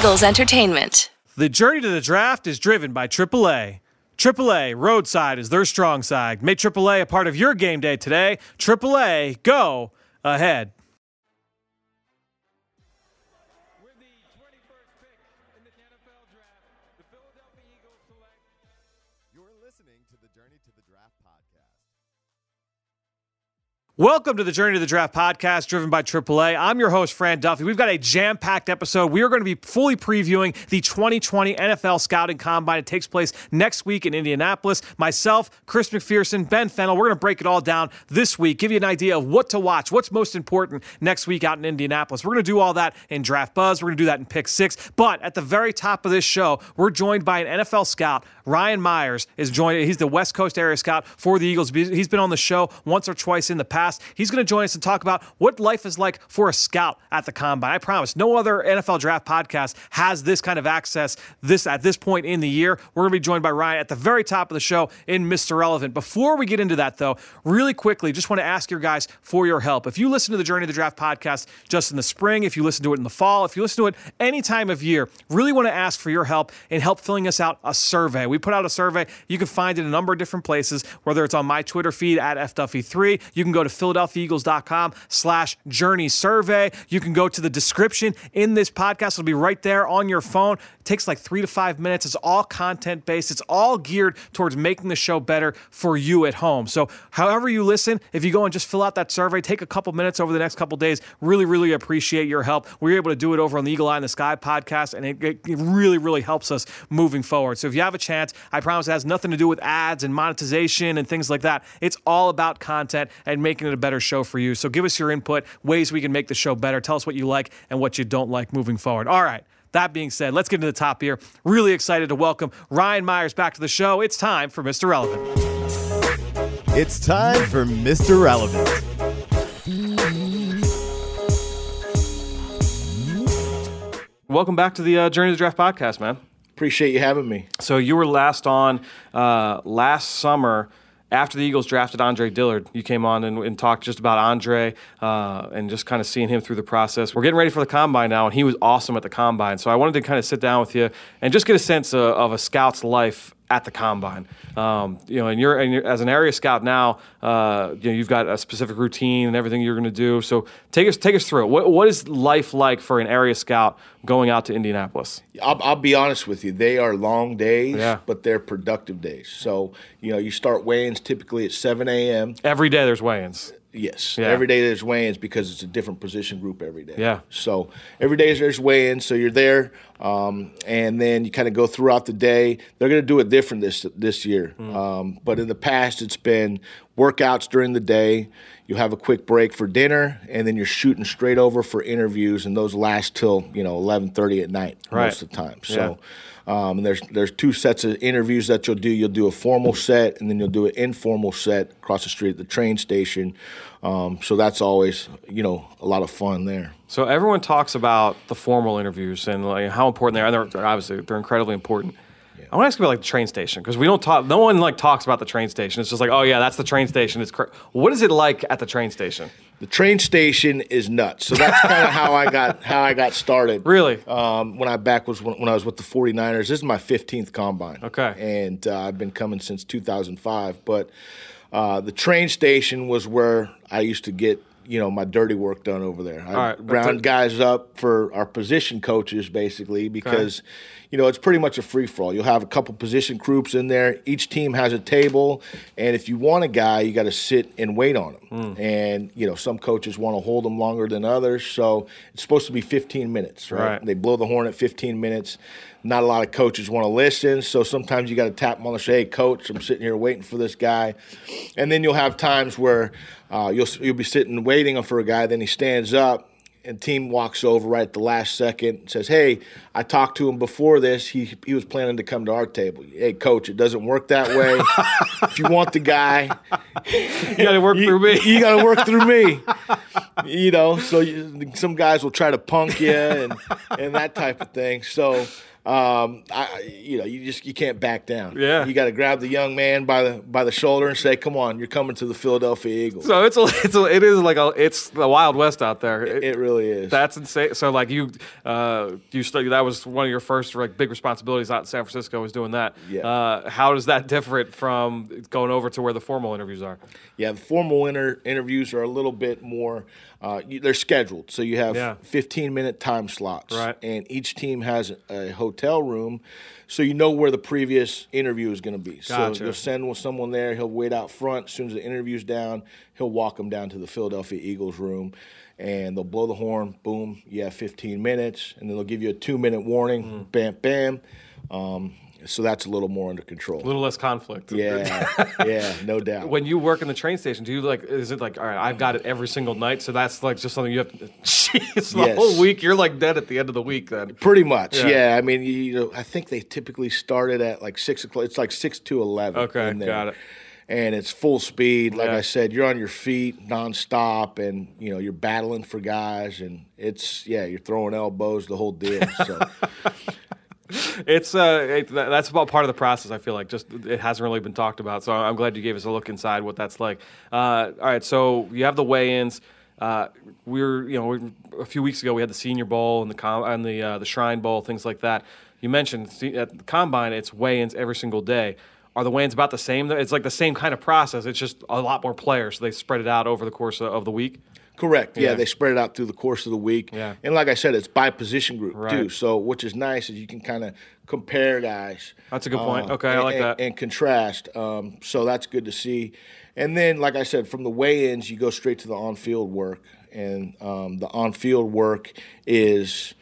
Eagles Entertainment. The journey to the draft is driven by AAA. AAA Roadside is their strong side. Make AAA a part of your game day today. AAA, go ahead. Welcome to the Journey to the Draft podcast driven by AAA. I'm your host, Fran Duffy. We've got a jam packed episode. We are going to be fully previewing the 2020 NFL Scouting Combine. It takes place next week in Indianapolis. Myself, Chris McPherson, Ben Fennell, we're going to break it all down this week, give you an idea of what to watch, what's most important next week out in Indianapolis. We're going to do all that in Draft Buzz. We're going to do that in Pick Six. But at the very top of this show, we're joined by an NFL scout. Ryan Myers is joined. He's the West Coast area scout for the Eagles. He's been on the show once or twice in the past. He's going to join us and talk about what life is like for a scout at the combine. I promise, no other NFL draft podcast has this kind of access this at this point in the year. We're going to be joined by Ryan at the very top of the show in Mr. Relevant. Before we get into that, though, really quickly, just want to ask your guys for your help. If you listen to the Journey of the Draft podcast just in the spring, if you listen to it in the fall, if you listen to it any time of year, really want to ask for your help in help filling us out a survey. We put out a survey. You can find it in a number of different places, whether it's on my Twitter feed at FDuffy3. You can go to PhiladelphiaEagles.com slash journey survey. You can go to the description in this podcast. It'll be right there on your phone. It takes like three to five minutes. It's all content based. It's all geared towards making the show better for you at home. So however you listen, if you go and just fill out that survey, take a couple minutes over the next couple days. Really, really appreciate your help. We are able to do it over on the Eagle Eye in the Sky podcast, and it, it really, really helps us moving forward. So if you have a chance, I promise it has nothing to do with ads and monetization and things like that. It's all about content and making it a better show for you. So give us your input, ways we can make the show better. Tell us what you like and what you don't like moving forward. All right. That being said, let's get into the top here. Really excited to welcome Ryan Myers back to the show. It's time for Mr. Relevant. It's time for Mr. Relevant. Welcome back to the uh, Journey to the Draft podcast, man. Appreciate you having me. So you were last on uh, last summer after the Eagles drafted Andre Dillard. You came on and, and talked just about Andre uh, and just kind of seeing him through the process. We're getting ready for the combine now, and he was awesome at the combine. So I wanted to kind of sit down with you and just get a sense of, of a scout's life at the combine. Um, you know, and you're, and you're as an area scout now. Uh, you know, you've got a specific routine and everything you're going to do. So take us take us through it. What, what is life like for an area scout going out to Indianapolis? I'll, I'll be honest with you. They are long days, Yeah. but they're productive days. So, you know, you start weigh-ins typically at 7 a.m. Every day there's weigh-ins. Yes. Yeah. Every day there's weigh-ins because it's a different position group every day. Yeah. So every day there's weigh-ins. So you're there, um, and then you kind of go throughout the day. They're going to do it different this this year. Mm. Um, but in the past, it's been workouts during the day. You have a quick break for dinner, and then you're shooting straight over for interviews, and those last till you know 11:30 at night Right. most of the time. So. Um, and there's there's two sets of interviews that you'll do. You'll do a formal set, and then you'll do an informal set across the street at the train station. Um, so that's always you know a lot of fun there. So everyone talks about the formal interviews and like how important they are. They're, they're obviously they're incredibly important. I want to ask you about like the train station because we don't talk. No one like talks about the train station. It's just like, oh yeah, that's the train station. It's cr-. what is it like at the train station? The train station is nuts. So that's kind of how I got how I got started. Really? Um, when I back was when, when I was with the 49ers. This is my 15th combine. Okay. And uh, I've been coming since 2005. But uh, the train station was where I used to get you know my dirty work done over there. I right, round guys up for our position coaches basically because you know it's pretty much a free for all. You'll have a couple position groups in there. Each team has a table, and if you want a guy, you got to sit and wait on him. Hmm. And you know some coaches want to hold them longer than others, so it's supposed to be 15 minutes, right? Right. They blow the horn at 15 minutes. Not a lot of coaches want to listen, so sometimes you got to tap them on the shoulder. Hey, coach, I'm sitting here waiting for this guy, and then you'll have times where uh, you'll you'll be sitting waiting for a guy. Then he stands up, and team walks over right at the last second and says, "Hey, I talked to him before this. He he was planning to come to our table. Hey, coach, it doesn't work that way. if you want the guy, You got to work you, through me. you got to work through me. You know, so you, some guys will try to punk you and and that type of thing. So um, I, you know, you just you can't back down. Yeah. you got to grab the young man by the by the shoulder and say, "Come on, you're coming to the Philadelphia Eagles." So it's a, it's a, it is like a it's the Wild West out there. It- it really is. That's insane. So like you, uh, you that was one of your first like big responsibilities out in San Francisco was doing that. Yeah. Uh, how is that different from going over to where the formal interviews are? Yeah, the formal inter- interviews are a little bit more. Uh, you, they're scheduled, so you have Yeah. 15 minute time slots, Right. and each team has a hotel room, so you know where the previous interview is going to be. Gotcha. So you'll send with someone there. He'll wait out front. As soon as the interview's down, he'll walk them down to the Philadelphia Eagles room, and they'll blow the horn. Boom, you have 15 minutes, and then they'll give you a two minute warning. Mm. Bam, bam. Um, so that's a little more under control. A little less conflict. yeah, yeah, no doubt. When you work in the train station, do you like? Is it like, all right, I've got it every single night, so that's like just something you have to. Jeez, the Yes. whole week you're like dead at the end of the week. Then Pretty much, Yeah. yeah. I mean, you know, I think they typically started at like six o'clock. It's like six to eleven. Okay, got it. And it's full speed. Like Yeah. I said, you're on your feet nonstop, and you know you're battling for guys, and it's yeah, you're throwing elbows, the whole deal. So it's uh, it, that's about part of the process. I feel like just it hasn't really been talked about. So I'm glad you gave us a look inside what that's like. Uh, all right, so you have the weigh-ins. Uh, we were, you know, we, a few weeks ago we had the Senior Bowl and the com- and the uh, the Shrine Bowl, things like that. You mentioned at the combine, it's weigh-ins every single day. Are the weigh-ins about the same? It's like the same kind of process. It's just a lot more players, so they spread it out over the course of the week. Correct. Yeah. Yeah. they spread it out through the course of the week. Yeah. And like I said, it's by position group Right. too. So which is nice is you can kind of compare guys. That's a good point. uh, Okay, I and- like and- that. And contrast. Um, so that's good to see. And then, like I said, from the weigh-ins, you go straight to the on-field work, and um, the on-field work is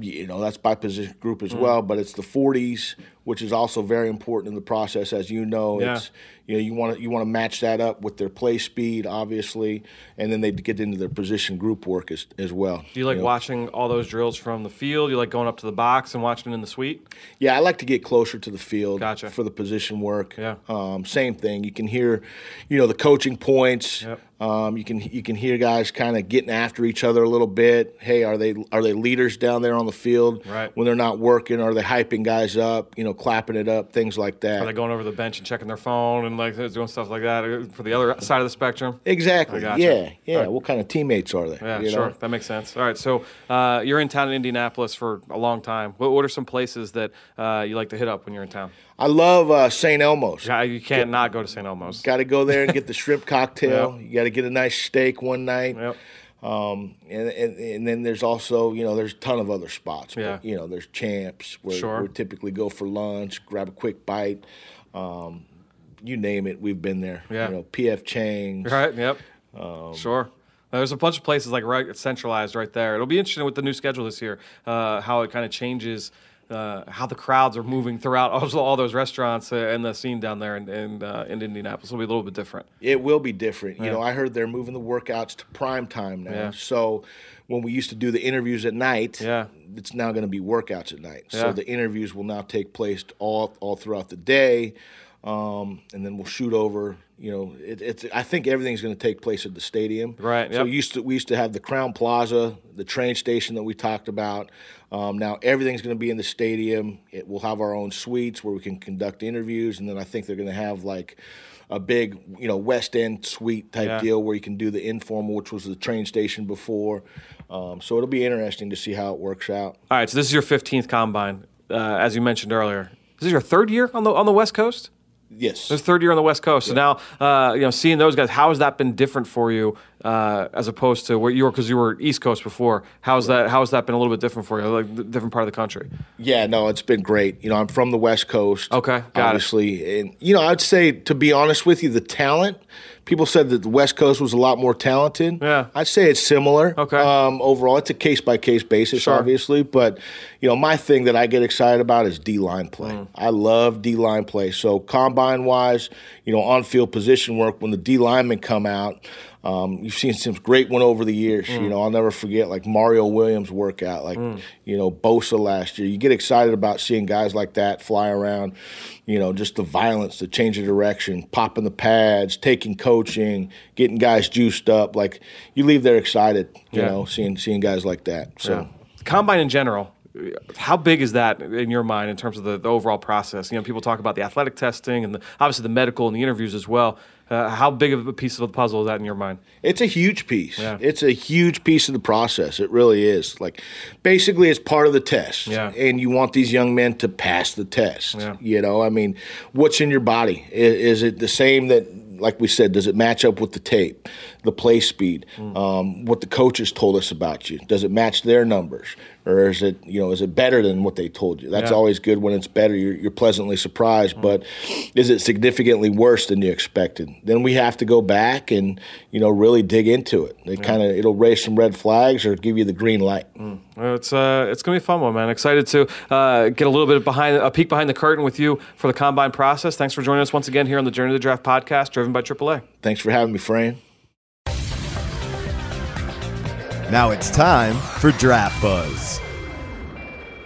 you know that's by position group as well but it's the 40s which is also very important in the process as you know Yeah. it's you know you want to you want to match that up with their play speed obviously and then they get into their position group work as, as well Do you like know. watching all those drills from the field? You like going up to the box and watching it in the suite? yeah i like to get closer to the field Gotcha. for the position work Yeah. um, same thing you can hear you know the coaching points Yep. um, you can you can hear guys kind of getting after each other a little bit hey are they are they leaders down there on the field Right. when they're not working are they hyping guys up you know clapping it up things like that Are they going over the bench and checking their phone and like doing stuff like that uh, for the other side of the spectrum? Exactly. Gotcha. Yeah, yeah. Right. What kind of teammates are they? Yeah, you sure. That makes sense. All right, so uh, you're in town in Indianapolis for a long time. What, what are some places that uh, you like to hit up when you're in town? I love uh, St. Elmo's. Yeah, You can't not go to St. Elmo's. Got to go there and get the shrimp cocktail. Yep. You got to get a nice steak one night. Yep. Um, and, and and then there's also you know there's a ton of other spots. Yeah. But, you know there's Champs where Sure. we typically go for lunch, grab a quick bite. Um, you name it, we've been there. Yeah. You know PF Chang's. Right. Yep. Um, sure. There's a bunch of places like right centralized right there. It'll be interesting with the new schedule this year, uh, how it kind of changes. Uh, how the crowds are moving throughout all, all those restaurants uh, and the scene down there in, in, uh, in Indianapolis will be a little bit different. It will be different. You know, I heard they're moving the workouts to prime time now. Yeah. So when we used to do the interviews at night, Yeah. it's now going to be workouts at night. Yeah. So the interviews will now take place all all throughout the day, um, and then we'll shoot over. You know, it, it's. I think everything's going to take place at the stadium. Right, So yep. we used to we used to have the Crowne Plaza, the train station that we talked about. Um, now everything's going to be in the stadium. It will have our own suites where we can conduct interviews, and then I think they're going to have like a big, you know, West End suite type Yeah. deal where you can do the informal, which was the train station before. Um, so it'll be interesting to see how it works out. All right, so this is your 15th combine, uh, as you mentioned earlier. This is your third year on the on the West Coast. Yes. This is third year on the West Coast. So now, uh, you know, seeing those guys, how has that been different for you uh, as opposed to where you were? Because you were East Coast before. How's that? How has that been a little bit different for you? Like the different part of the country. Yeah, no, it's been great. You know, I'm from the West Coast. Okay, got it. obviously, and you know, I'd say to be honest with you, the talent. People said that the West Coast was a lot more talented. Yeah. I'd say it's similar. Okay. Um, overall, it's a case by case basis, Sure. obviously. But you know, my thing that I get excited about is D line play. Mm. I love D line play. So combine wise, you know, on field position work when the D linemen come out. Um, you've seen some great one over the years. Mm. You know, I'll never forget like Mario Williams workout, like you know Bosa last year. You get excited about seeing guys like that fly around. You know, just the violence, the change of direction, popping the pads, taking coaching, getting guys juiced up. Like you leave there excited. You Yeah. know, seeing seeing guys like that. So. Combine in general, how big is that in your mind in terms of the, the overall process? You know, people talk about the athletic testing and the, obviously the medical and the interviews as well. Uh, how big of a piece of the puzzle is that in your mind? It's a huge piece. Yeah. It's a huge piece of the process. It really is. Like, basically, it's part of the test. Yeah. And you want these young men to pass the test. Yeah. You know, I mean, what's in your body? Is, is it the same that, like we said, does it match up with the tape, the play speed, Mm. um, what the coaches told us about you? Does it match their numbers? Or is it, you know, is it better than what they told you? That's Yeah. always good when it's better. You're, you're pleasantly surprised. But is it significantly worse than you expected? Then we have to go back and, you know, really dig into it. It kind of it'll raise some red flags or give you the green light. Well, It's uh, it's gonna be a fun one, man. Excited to uh, get a little bit behind a peek behind the curtain with you for the combine process. Thanks for joining us once again here on the Journey to the Draft podcast, driven by AAA. Thanks for having me, Fran. Now it's time for Draft Buzz.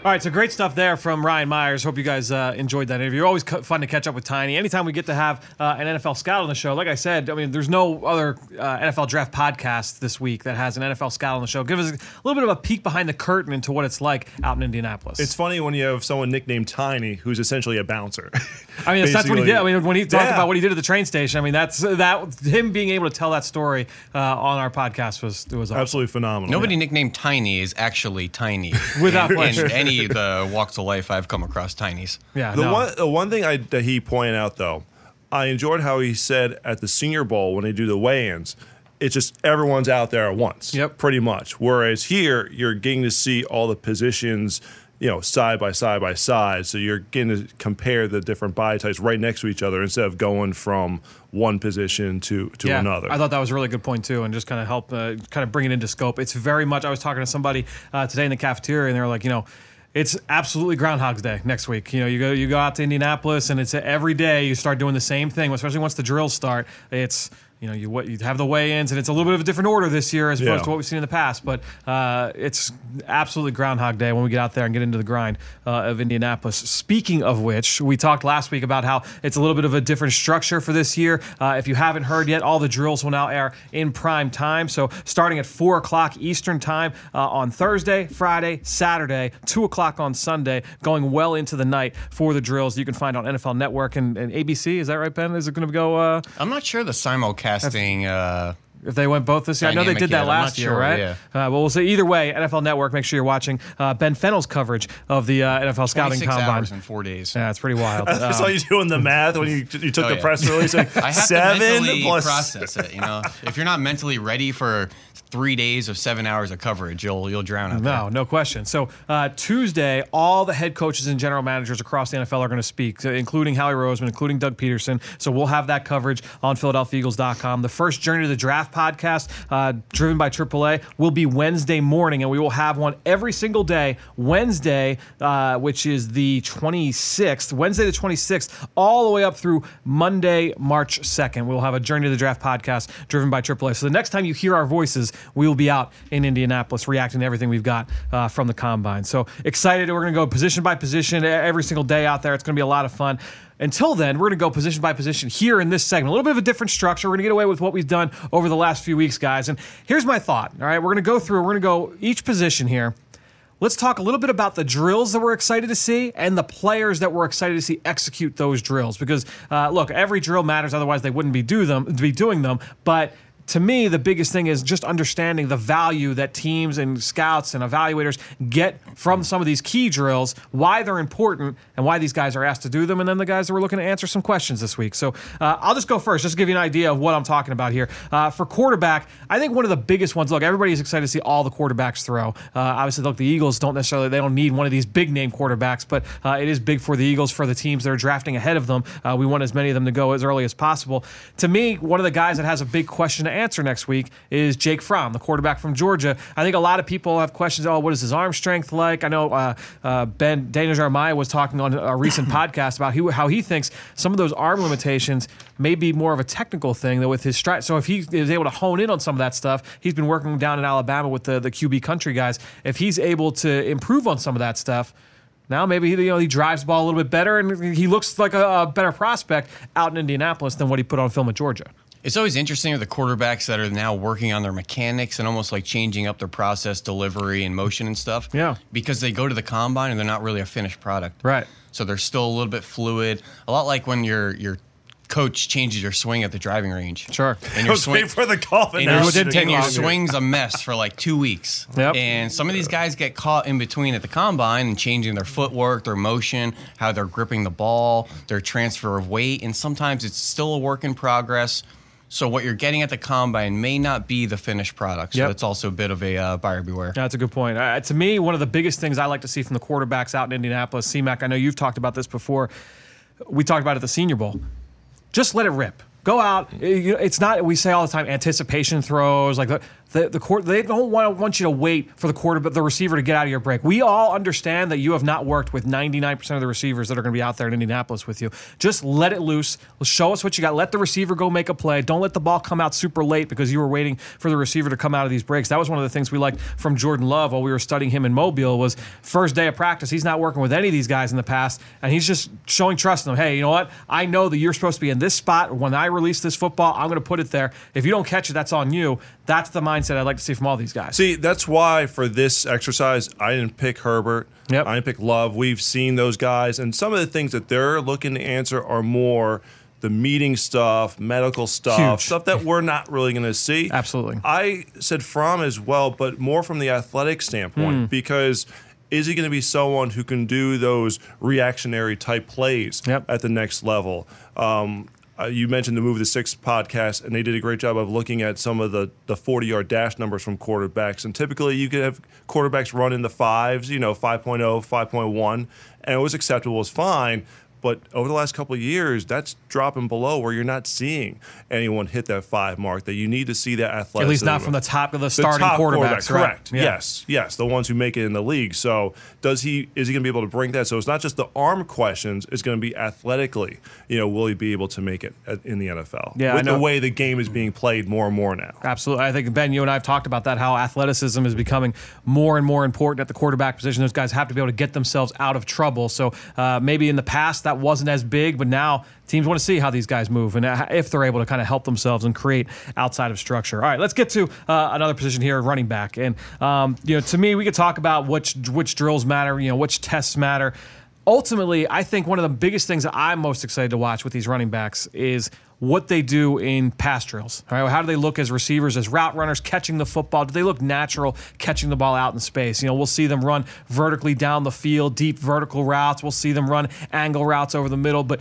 All right, so great stuff there from Ryan Myers. Hope you guys uh, enjoyed that interview. Always cu- fun to catch up with Tiny. Anytime we get to have uh, an NFL scout on the show, like I said, I mean, there's no other uh, NFL draft podcast this week that has an NFL scout on the show. Give us a little bit of a peek behind the curtain into what it's like out in Indianapolis. It's funny when you have someone nicknamed Tiny, who's essentially a bouncer. I mean, that's what he did. I mean, when he talked Yeah. about what he did at the train station, I mean, that's that him being able to tell that story uh, on our podcast was it was awesome. absolutely phenomenal. Nobody nicknamed Tiny is actually Tiny. Without in, in any of the walks of life I've come across Tinies. Yeah, The no. one, the one thing I, that he pointed out though, I enjoyed how he said at the Senior Bowl when they do the weigh-ins, it's just everyone's out there at once. Yep. Pretty much. Whereas here, you're getting to see all the positions, you know, side by side by side. So you're getting to compare the different body types right next to each other instead of going from one position to to yeah, another. I thought that was a really good point too, and just kind of help, uh, kind of bring it into scope. It's very much. I was talking to somebody uh, today in the cafeteria, and they were like, you know. It's absolutely Groundhog's Day next week. You know, you go you go out to Indianapolis, and it's every day you start doing the same thing. Especially once the drills start, it's you know you you have the weigh-ins, and it's a little bit of a different order this year as opposed Yeah. to what we've seen in the past. But uh, it's absolutely Groundhog Day when we get out there and get into the grind uh, of Indianapolis. Speaking of which, we talked last week about how it's a little bit of a different structure for this year. Uh, if you haven't heard yet, all the drills will now air in prime time. So starting at four o'clock Eastern time uh, on Thursday, Friday, Saturday, two o'clock on Sunday, going well into the night for the drills. You can find on NFL Network and, and ABC. Is that right, Ben? Is it going to go? Uh, I'm not sure the simulcasting. Uh, if they went both this year. I know they did that yet. Last not year, sure, right? yeah. Uh, well, we'll say either way, NFL Network, make sure you're watching uh, Ben Fennell's coverage of the uh, NFL Scouting Combine. hours in four days. Yeah, it's pretty wild. I saw Um, you doing the math when you, you took Oh, the yeah. press release. Like I have seven to mentally plus process it. You know, if you're not mentally ready for three days of seven hours of coverage, you'll you'll drown out there. No, no question. So uh, Tuesday, all the head coaches and general managers across the NFL are going to speak, including Howie Roseman, including Doug Pederson. So we'll have that coverage on PhiladelphiaEagles.com. The first Journey to the Draft podcast, uh, driven by AAA, will be Wednesday morning, and we will have one every single day. Wednesday, uh, which is the 26th, Wednesday the 26th, all the way up through Monday, March 2nd. We'll have a Journey to the Draft podcast driven by AAA. So the next time you hear our voices, we will be out in Indianapolis reacting to everything we've got uh, from the combine. So excited. We're going to go position by position every single day out there. It's going to be a lot of fun. Until then, we're going to go position by position here in this segment. A little bit of a different structure. We're going to get away with what we've done over the last few weeks, guys. And here's my thought. All right, we're going to go through, we're going to go each position here. Let's talk a little bit about the drills that we're excited to see and the players that we're excited to see execute those drills. Because uh, look, every drill matters. Otherwise, they wouldn't be do them be doing them. But to me, the biggest thing is just understanding the value that teams and scouts and evaluators get from some of these key drills, why they're important, and why these guys are asked to do them, and then the guys that we're looking to answer some questions this week. So uh, I'll just go first, just to give you an idea of what I'm talking about here. Uh, for quarterback, I think one of the biggest ones. Look, everybody's excited to see all the quarterbacks throw. Uh, obviously, look, the Eagles don't necessarily they don't need one of these big name quarterbacks, but uh, it is big for the Eagles for the teams that are drafting ahead of them. Uh, we want as many of them to go as early as possible. To me, one of the guys that has a big question to answer next week is Jake Fromm, the quarterback from Georgia. I think a lot of people have questions. Oh, what is his arm strength like? I know uh, uh, Ben Daniel Jeremiah was talking on a recent podcast about he, how he thinks some of those arm limitations may be more of a technical thing than with his stride. So if he is able to hone in on some of that stuff, he's been working down in Alabama with the the QB country guys. If he's able to improve on some of that stuff. Now maybe he, you know he drives the ball a little bit better and he looks like a, a better prospect out in Indianapolis than what he put on film at Georgia. It's always interesting with the quarterbacks that are now working on their mechanics and almost like changing up their process, delivery, and motion and stuff. Yeah. Because they go to the combine and they're not really a finished product. Right. So they're still a little bit fluid. A lot like when your your coach changes your swing at the driving range. Sure. And your swing, for the golf and your, and your swing's a mess for like two weeks. Yep. And some of these guys get caught in between at the combine and changing their footwork, their motion, how they're gripping the ball, their transfer of weight, and sometimes it's still a work in progress. So what you're getting at the combine may not be the finished product. So Yep. it's also a bit of a uh, buyer beware. That's a good point. Uh, to me, one of the biggest things I like to see from the quarterbacks out in Indianapolis, CMAC, I know you've talked about this before. We talked about it at the Senior Bowl. Just let it rip. Go out. It's not. We say all the time anticipation throws. Like the the, court. They don't want want you to wait for the quarter, but the receiver to get out of your break. We all understand that you have not worked with 99% of the receivers that are going to be out there in Indianapolis with you. Just let it loose. Show us what you got. Let the receiver go make a play. Don't let the ball come out super late because you were waiting for the receiver to come out of these breaks. That was one of the things we liked from Jordan Love while we were studying him in Mobile. Was first day of practice. He's not working with any of these guys in the past, and he's just showing trust in them. Hey, you know what? I know that you're supposed to be in this spot. When I release this football, I'm going to put it there. If you don't catch it, that's on you. That's the mindset I'd like to see from all these guys. See, that's why for this exercise, I didn't pick Herbert. Yep. I didn't pick Love. We've seen those guys, and some of the things that they're looking to answer are more the meeting stuff, medical stuff, Huge. stuff that we're not really going to see. Absolutely. I said from as well, but more from the athletic standpoint Hmm. because. Is he going to be someone who can do those reactionary type plays Yep. at the next level? Um, uh, you mentioned the Move the Sticks podcast, and they did a great job of looking at some of the, the 40 yard dash numbers from quarterbacks. And typically, you could have quarterbacks run in the fives, you know, 5.0, 5.1, and it was acceptable, it was fine. But over the last couple of years, that's dropping below where you're not seeing anyone hit that five mark. That you need to see that athleticism. At least not from the top of the The starting quarterback, quarterbacks. right? Correct. Yeah. Yes. Yes. The ones who make it in the league. So does he? Is he going to be able to bring that? So it's not just the arm questions. It's going to be athletically. You know, will he be able to make it in the NFL? Yeah, With the way the game is being played more and more now. Absolutely. I think, Ben, you and I have talked about that, how athleticism is becoming more and more important at the quarterback position. Those guys have to be able to get themselves out of trouble. So uh, maybe in the past that wasn't as big, but now teams want to see how these guys move and if they're able to kind of help themselves and create outside of structure. All right, let's get to uh, another position here, running back. And, um, you know, to me, we could talk about which, which drills matter, you know, which tests matter ultimately, I think one of the biggest things that I'm most excited to watch with these running backs is what they do in pass drills. Right, how do they look as receivers, as route runners, catching the football? Do they look natural catching the ball out in space? You know, we'll see them run vertically down the field, deep vertical routes. We'll see them run angle routes over the middle, but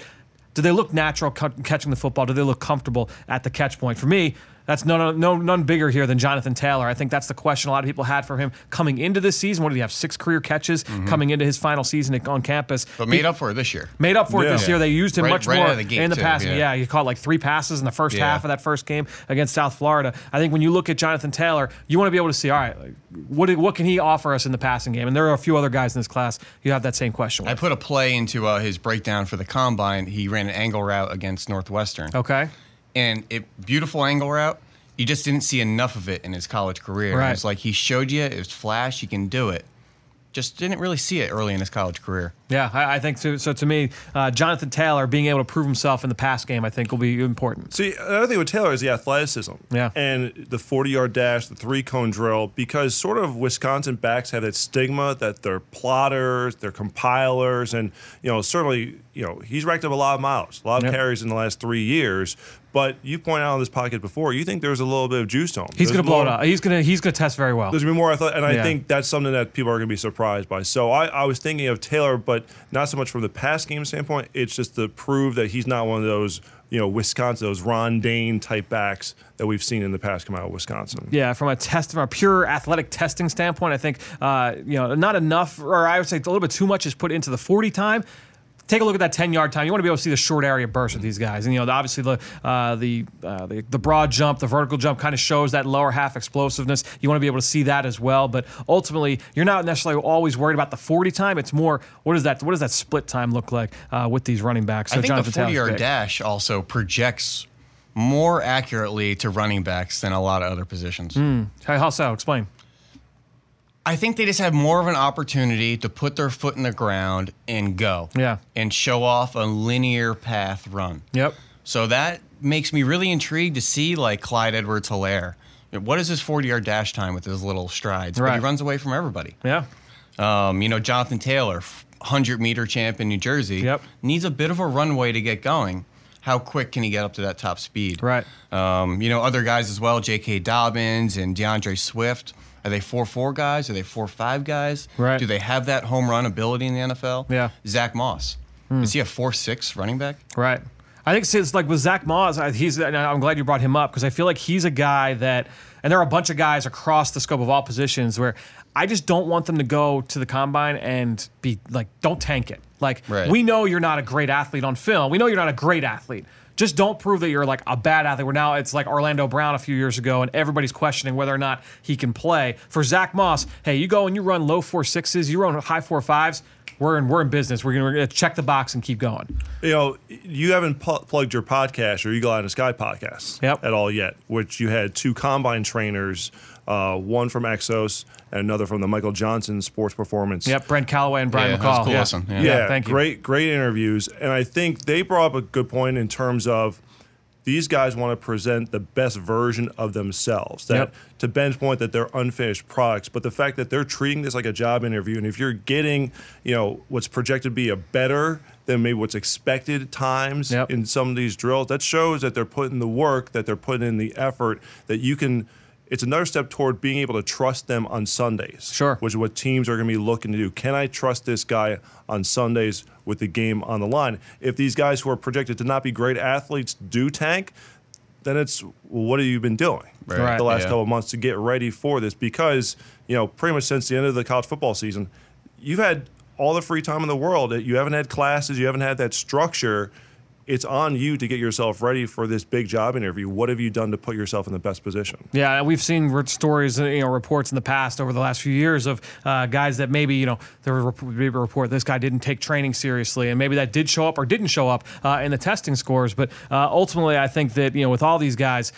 do they look natural catching the football? Do they look comfortable at the catch point? For me, that's no, no, none bigger here than Jonathan Taylor. I think that's the question a lot of people had for him coming into this season. What did he have? Six career catches coming into his final season on campus. But made up for it this year. Made up for it Yeah. this year. They used him Right- much right more the in the too, passing. Yeah. yeah. he caught like three passes in the first Yeah. half of that first game against South Florida. I think when you look at Jonathan Taylor, you want to be able to see, all right, like, what what can he offer us in the passing game? And there are a few other guys in this class you have that same question I put a play into uh, his breakdown for the combine. He ran an angle route against Northwestern. Okay. And it beautiful angle route. You just didn't see enough of it in his college career. Right. It's like he showed you it was flash, he can do it. Just didn't really see it early in his college career. Yeah, I, I think so. So to me, uh, Jonathan Taylor being able to prove himself in the pass game, I think, will be important. See, another thing with Taylor is the athleticism. Yeah. And the 40 yard dash, the three cone drill, because sort of Wisconsin backs have that stigma that they're plotters, they're compilers, and, you know, certainly, you know, he's racked up a lot of miles, a lot of Yep. carries in the last three years. But you point out on this pocket before, you think there's a little bit of juice to him. He's going to blow it up. He's going to he's going to test very well. There's gonna be more athletic, and I Yeah. think that's something that people are gonna be surprised by. So I, I was thinking of Taylor, but not so much from the past game standpoint. It's just to prove that he's not one of those, you know, Wisconsin, those Ron Dayne type backs that we've seen in the past come out of Wisconsin. Yeah, from a test, from a pure athletic testing standpoint, I think uh, you know not enough, or I would say a little bit too much is put into the forty time. Take a look at that ten yard time. You want to be able to see the short area burst with these guys, and you know obviously the uh, the, uh, the the broad jump, the vertical jump kind of shows that lower half explosiveness. You want to be able to see that as well, but ultimately you're not necessarily always worried about the forty time. It's more what does that what does that split time look like uh, with these running backs? So I think Jonathan the 40 yard dash also projects more accurately to running backs than a lot of other positions. How how so? Explain. I think they just have more of an opportunity to put their foot in the ground and go. Yeah. And show off a linear path run. Yep. So that makes me really intrigued to see like Clyde Edwards Helaire. What is his 40 yard dash time with his little strides? But Right. he runs away from everybody. Yeah. Um, you know, Jonathan Taylor, 100 meter champ in New Jersey, Yep. needs a bit of a runway to get going. How quick can he get up to that top speed? Right. Um, you know, other guys as well, J.K. Dobbins and D'Andre Swift. Are they 4 4 guys? Are they 4 5 guys? Right. Do they have that home run ability in the NFL? Yeah. Zach Moss. Hmm. Is he a 4 6 running back? Right. I think it's like with Zach Moss, I- he's. and I'm glad you brought him up because I feel like he's a guy that, and there are a bunch of guys across the scope of all positions where I just don't want them to go to the combine and be like, don't tank it. Like Right. we know you're not a great athlete on film. We know you're not a great athlete. Just don't prove that you're like a bad athlete. Where now it's like Orlando Brown a few years ago, and everybody's questioning whether or not he can play. For Zach Moss, hey, you go and you run low four sixes, you run high four fives. We're in we're in business. We're gonna, we're gonna check the box and keep going. You know, you haven't pu- plugged your podcast or Eagle Eye in the Sky podcast Yep. at all yet, which you had two combine trainers, uh, one from Exos and another from the Michael Johnson Sports Performance. Yep, Brent Calloway and Brian Yeah, that was McCall. cool yeah. listen, yeah. Yeah, thank you. Great, great interviews. And I think they brought up a good point in terms of these guys want to present the best version of themselves. That Yep. to Ben's point that they're unfinished products, but the fact that they're treating this like a job interview, and if you're getting, you know, what's projected to be a better than maybe what's expected times Yep. in some of these drills, that shows that they're putting the work, that they're putting in the effort, that you can. It's another step toward being able to trust them on Sundays. Sure. Which is what teams are going to be looking to do. Can I trust this guy on Sundays with the game on the line? If these guys who are projected to not be great athletes do tank, then it's well, what have you been doing Right. the last Yeah. couple of months to get ready for this? Because you know, pretty much since the end of the college football season, you've had all the free time in the world. You haven't had classes. You haven't had that structure. It's on you to get yourself ready for this big job interview. What have you done to put yourself in the best position? Yeah, we've seen stories, you know, reports in the past over the last few years of uh, guys that maybe, you know, there a maybe a report this guy didn't take training seriously, and maybe that did show up or didn't show up uh, in the testing scores. But uh, ultimately, I think that you know, with all these guys,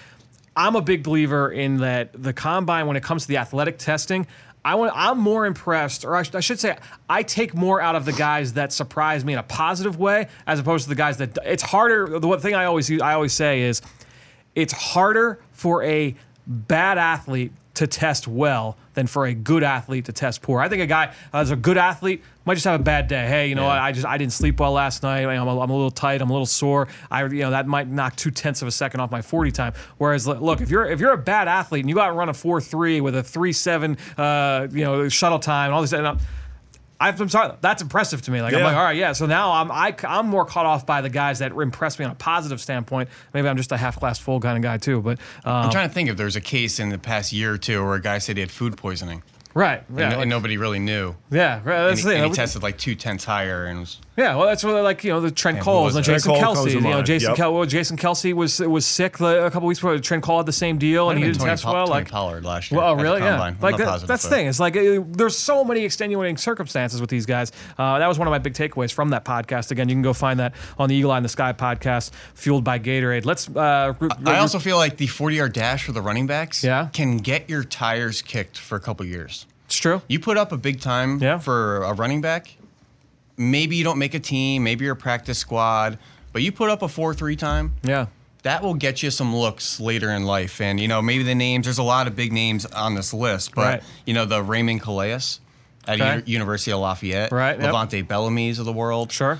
I'm a big believer in that the combine when it comes to the athletic testing. I want, I'm more impressed, or I, sh- I should say, I take more out of the guys that surprise me in a positive way, as opposed to the guys that it's harder. The one thing I always I always say is, it's harder for a bad athlete to test well than for a good athlete to test poor. I think a guy as a good athlete might just have a bad day. Hey, you know, Yeah. I just I didn't sleep well last night. I'm a, I'm a little tight. I'm a little sore. I you know that might knock two tenths of a second off my 40 time. Whereas look, if you're if you're a bad athlete and you go out and run a four three with a three seven, uh, you know, shuttle time and all this. And I'm, sorry, that's impressive to me. Like I'm like, all right, yeah. So now I'm I, I'm more caught off by the guys that impress me on a positive standpoint. Maybe I'm just a half glass full kind of guy too. But um, I'm trying to think if there's a case in the past year or two where a guy said he had food poisoning right, and, yeah, and nobody really knew. yeah. Right, And he, and he tested like two tenths higher and was Yeah, well, that's really like you know the Trent Coles and? Jason Trent Kelce. You know. Jason Yep. Kel- well, Jason Kelce was was sick the, a couple weeks before. Trent Cole had the same deal, and he didn't Tony test Pol- well. Tony Like, Pollard last year. well, oh, really? Yeah. Like that- that's the thing. It's like uh, there's so many extenuating circumstances with these guys. Uh, that was one of my big takeaways from that podcast. Again, you can go find that on the Eagle Eye in the Sky podcast, fueled by Gatorade. Let's. Uh, re- I also feel like the 40 yard dash for the running backs Yeah. can get your tires kicked for a couple years. it's true. You put up a big time Yeah. for a running back. Maybe you don't make a team, maybe you're a practice squad, but you put up a 4 3 time. Yeah. That will get you some looks later in life. And, you know, maybe the names, there's a lot of big names on this list, but, Right. you know, the Raymond Calais at Okay. Uni- University of Lafayette, Right, yep. Levante Bellamy's of the world. Sure.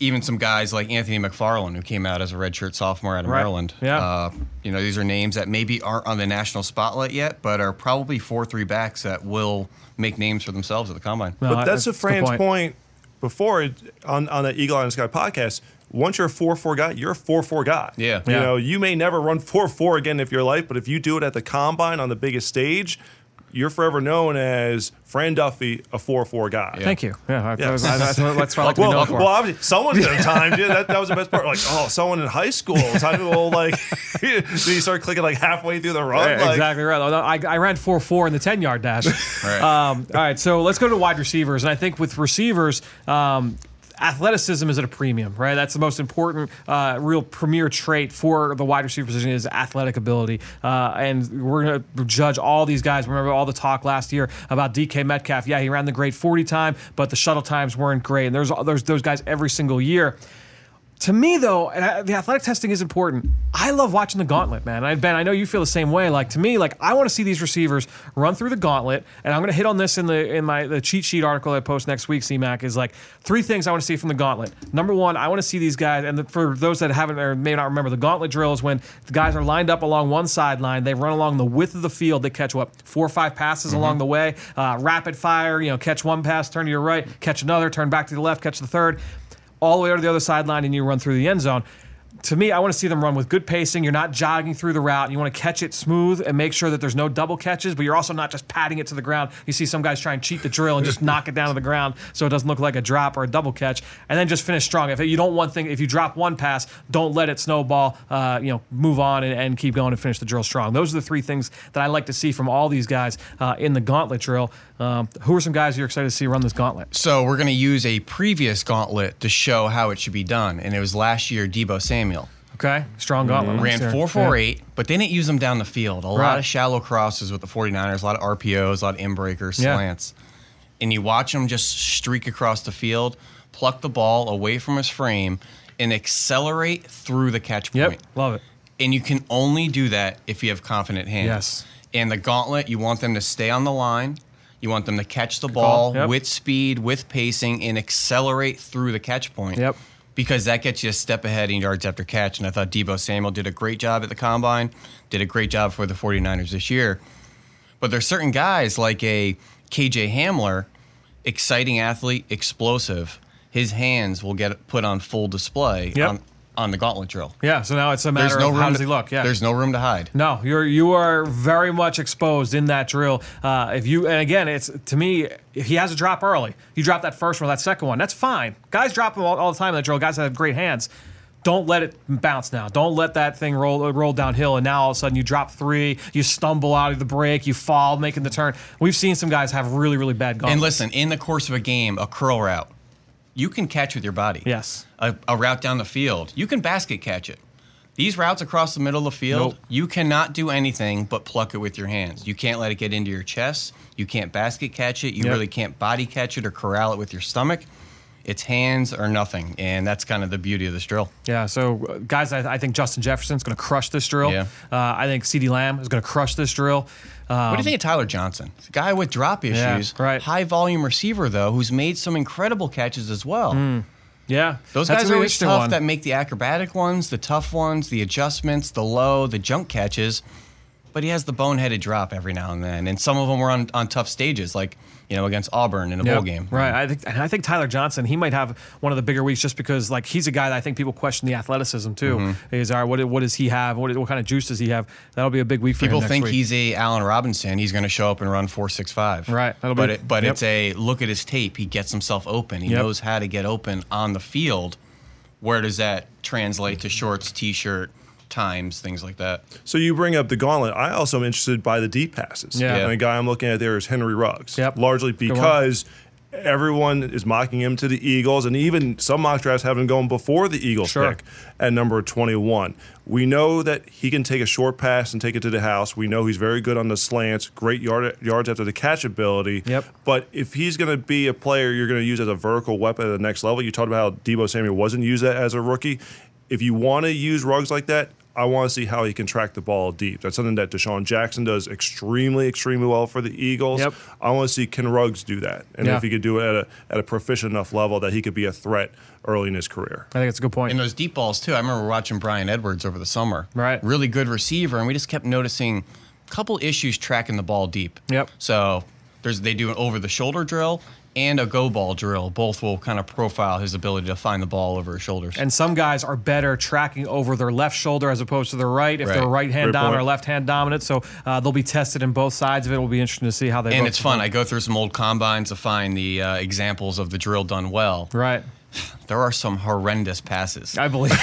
even some guys like Anthony McFarland, who came out as a redshirt sophomore out of Right. Maryland. Yeah. Uh, you know, these are names that maybe aren't on the national spotlight yet, but are probably four three backs that will make names for themselves at the combine. No, But I- that's a a Fran's point. before on on the Eagle Eye and Sky podcast. Once you're a four four guy, you're a four four guy. Yeah. You Yeah. know, you may never run four four again if your life, but if you do it at the combine on the biggest stage, you're forever known as Fran Duffy, a four four guy. Thank you. Yeah, I- Yeah. that's, that's, that's what I like to be Well, known for. well, obviously, someone's gonna time you. That, that was the best part. Like, oh, someone in high school. Time will like, you start clicking like halfway through the run. Yeah, like, exactly right. Although I, I ran four four in the ten yard dash. Right. um, all right, so let's go to wide receivers, and I think with receivers. Um, Athleticism is at a premium, right? That's the most important, uh, real premier trait for the wide receiver position is athletic ability. Uh, and we're going to judge all these guys. Remember all the talk last year about DK Metcalf? Yeah, he ran the great 40 time, but the shuttle times weren't great. And there's there's those guys every single year To me, though, and I, the athletic testing is important. I love watching the gauntlet, man. I, ben, I know you feel the same way. Like to me, like I want to see these receivers run through the gauntlet, and I'm going to hit on this in the in my the cheat sheet article I post next week. CMAC is like three things I want to see from the gauntlet. Number one, I want to see these guys, and the, for those that haven't or may not remember, the gauntlet drill is when the guys are lined up along one sideline, they run along the width of the field, they catch what four or five passes along the way, uh, rapid fire. You know, catch one pass, turn to your right, catch another, turn back to the left, catch the third all the way over to the other sideline and you run through the end zone. To me, I want to see them run with good pacing. You're not jogging through the route. You want to catch it smooth and make sure that there's no double catches, but you're also not just patting it to the ground. You see some guys try and cheat the drill and just knock it down to the ground so it doesn't look like a drop or a double catch, and then just finish strong. If you don't want thing, if you drop one pass, don't let it snowball. Uh, you know, move on and, and keep going and finish the drill strong. Those are the three things that I like to see from all these guys uh, in the gauntlet drill. Um, who are some guys you're excited to see run this gauntlet? So we're going to use a previous gauntlet to show how it should be done, and it was last year Deebo Samuel. Okay, strong gauntlet. ran Let's hear it. four four eight, but they didn't use them down the field. A Right. lot of shallow crosses with the 49ers, a lot of RPOs, a lot of in breakers, Yeah. slants. And you watch him just streak across the field, pluck the ball away from his frame, and accelerate through the catch point. Yep, point. love it. And you can only do that if you have confident hands. Yes. And the gauntlet, you want them to stay on the line. You want them to catch the ball Yep. with speed, with pacing, and accelerate through the catch point. Yep. Because that gets you a step ahead in yards after catch. And I thought Deebo Samuel did a great job at the combine, did a great job for the 49ers this year. But there's certain guys like a KJ Hamler, exciting athlete, explosive. His hands will get put on full display Yep. on, on the gauntlet drill. Yeah, so now it's a matter There's no of room how does to, he look. Yeah, There's no room to hide. No, you're you are very much exposed in that drill. Uh, if you and again, it's to me, if he has a drop early, you drop that first one, or that second one, that's fine. Guys drop them all, all the time in the drill. Guys have great hands. Don't let it bounce now. Don't let that thing roll roll downhill, and now all of a sudden you drop three, you stumble out of the break, you fall making the turn. We've seen some guys have really really bad gauntlets. And listen, in the course of a game, a curl route, you can catch with your body. Yes. A, a route down the field, you can basket catch it. These routes across the middle of the field, Nope. you cannot do anything but pluck it with your hands. You can't let it get into your chest. You can't basket catch it. You Yep. really can't body catch it or corral it with your stomach. It's hands or nothing, and that's kind of the beauty of this drill. Yeah, so uh, guys, I, I think Justin Jefferson's going to crush this drill. Yeah. Uh, I think CeeDee Lamb is going to crush this drill. Um, What do you think of Tyler Johnson? A guy with drop issues, Yeah, right. high volume receiver though, who's made some incredible catches as well. Yeah, Those that's guys are always tough one. that make the acrobatic ones, the tough ones, the adjustments, the low, the junk catches. But he has the boneheaded drop every now and then, and some of them were on, on tough stages, like you know against Auburn in a Yep, bowl game. Right. I think and I think Tyler Johnson, he might have one of the bigger weeks just because like he's a guy that I think people question the athleticism too. Mm-hmm. Is all right, what what does he have? What what kind of juice does he have? That'll be a big week for People think week. he's a Allen Robinson. He's going to show up and run four six five. Right, that'll but be- it, but yep. it's a look at his tape. He gets himself open. He Yep. knows how to get open on the field. Where does that translate to shorts, t-shirt, times, things like that? So you bring up the gauntlet. I also am interested by the deep passes. Yeah. And the guy I'm looking at there is Henry Ruggs. Yep. Largely because everyone is mocking him to the Eagles, and even some mock drafts have him going before the Eagles Sure. pick at number 21. We know that he can take a short pass and take it to the house. We know he's very good on the slants, great yard, yards after the catch ability. Yep. But if he's going to be a player you're going to use as a vertical weapon at the next level, you talked about how Deebo Samuel wasn't used that as a rookie. If you want to use Ruggs like that, I want to see how he can track the ball deep. That's something that DeSean Jackson does extremely, extremely well for the Eagles. Yep. I want to see can Ruggs do that, and Yeah. if he could do it at a at a proficient enough level that he could be a threat early in his career. I think it's a good point. And those deep balls too. I remember watching Bryan Edwards over the summer. Right. Really good receiver, and we just kept noticing a couple issues tracking the ball deep. Yep. So there's they do an over the shoulder drill and a go ball drill. Both will kind of profile his ability to find the ball over his shoulders. and some guys are better tracking over their left shoulder as opposed to their right if Right. they're right hand Great dominant or left hand dominant. So uh, they'll be tested in both sides of it. It will be interesting to see how they and both it's fun. perform. I go through some old combines to find the uh, examples of the drill done well. Right. There are some horrendous passes. I believe.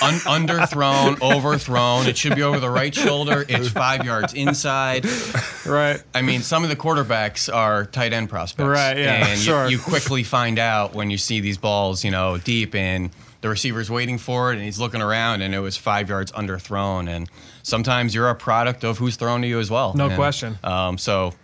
Un- underthrown, overthrown. It should be over the right shoulder. It's five yards inside. right. I mean, some of the quarterbacks are tight end prospects. Right, yeah, And sure. you, you quickly find out when you see these balls, you know, deep and the receiver's waiting for it and he's looking around and it was five yards underthrown. And sometimes you're a product of who's thrown to you as well. No And, question. Um, so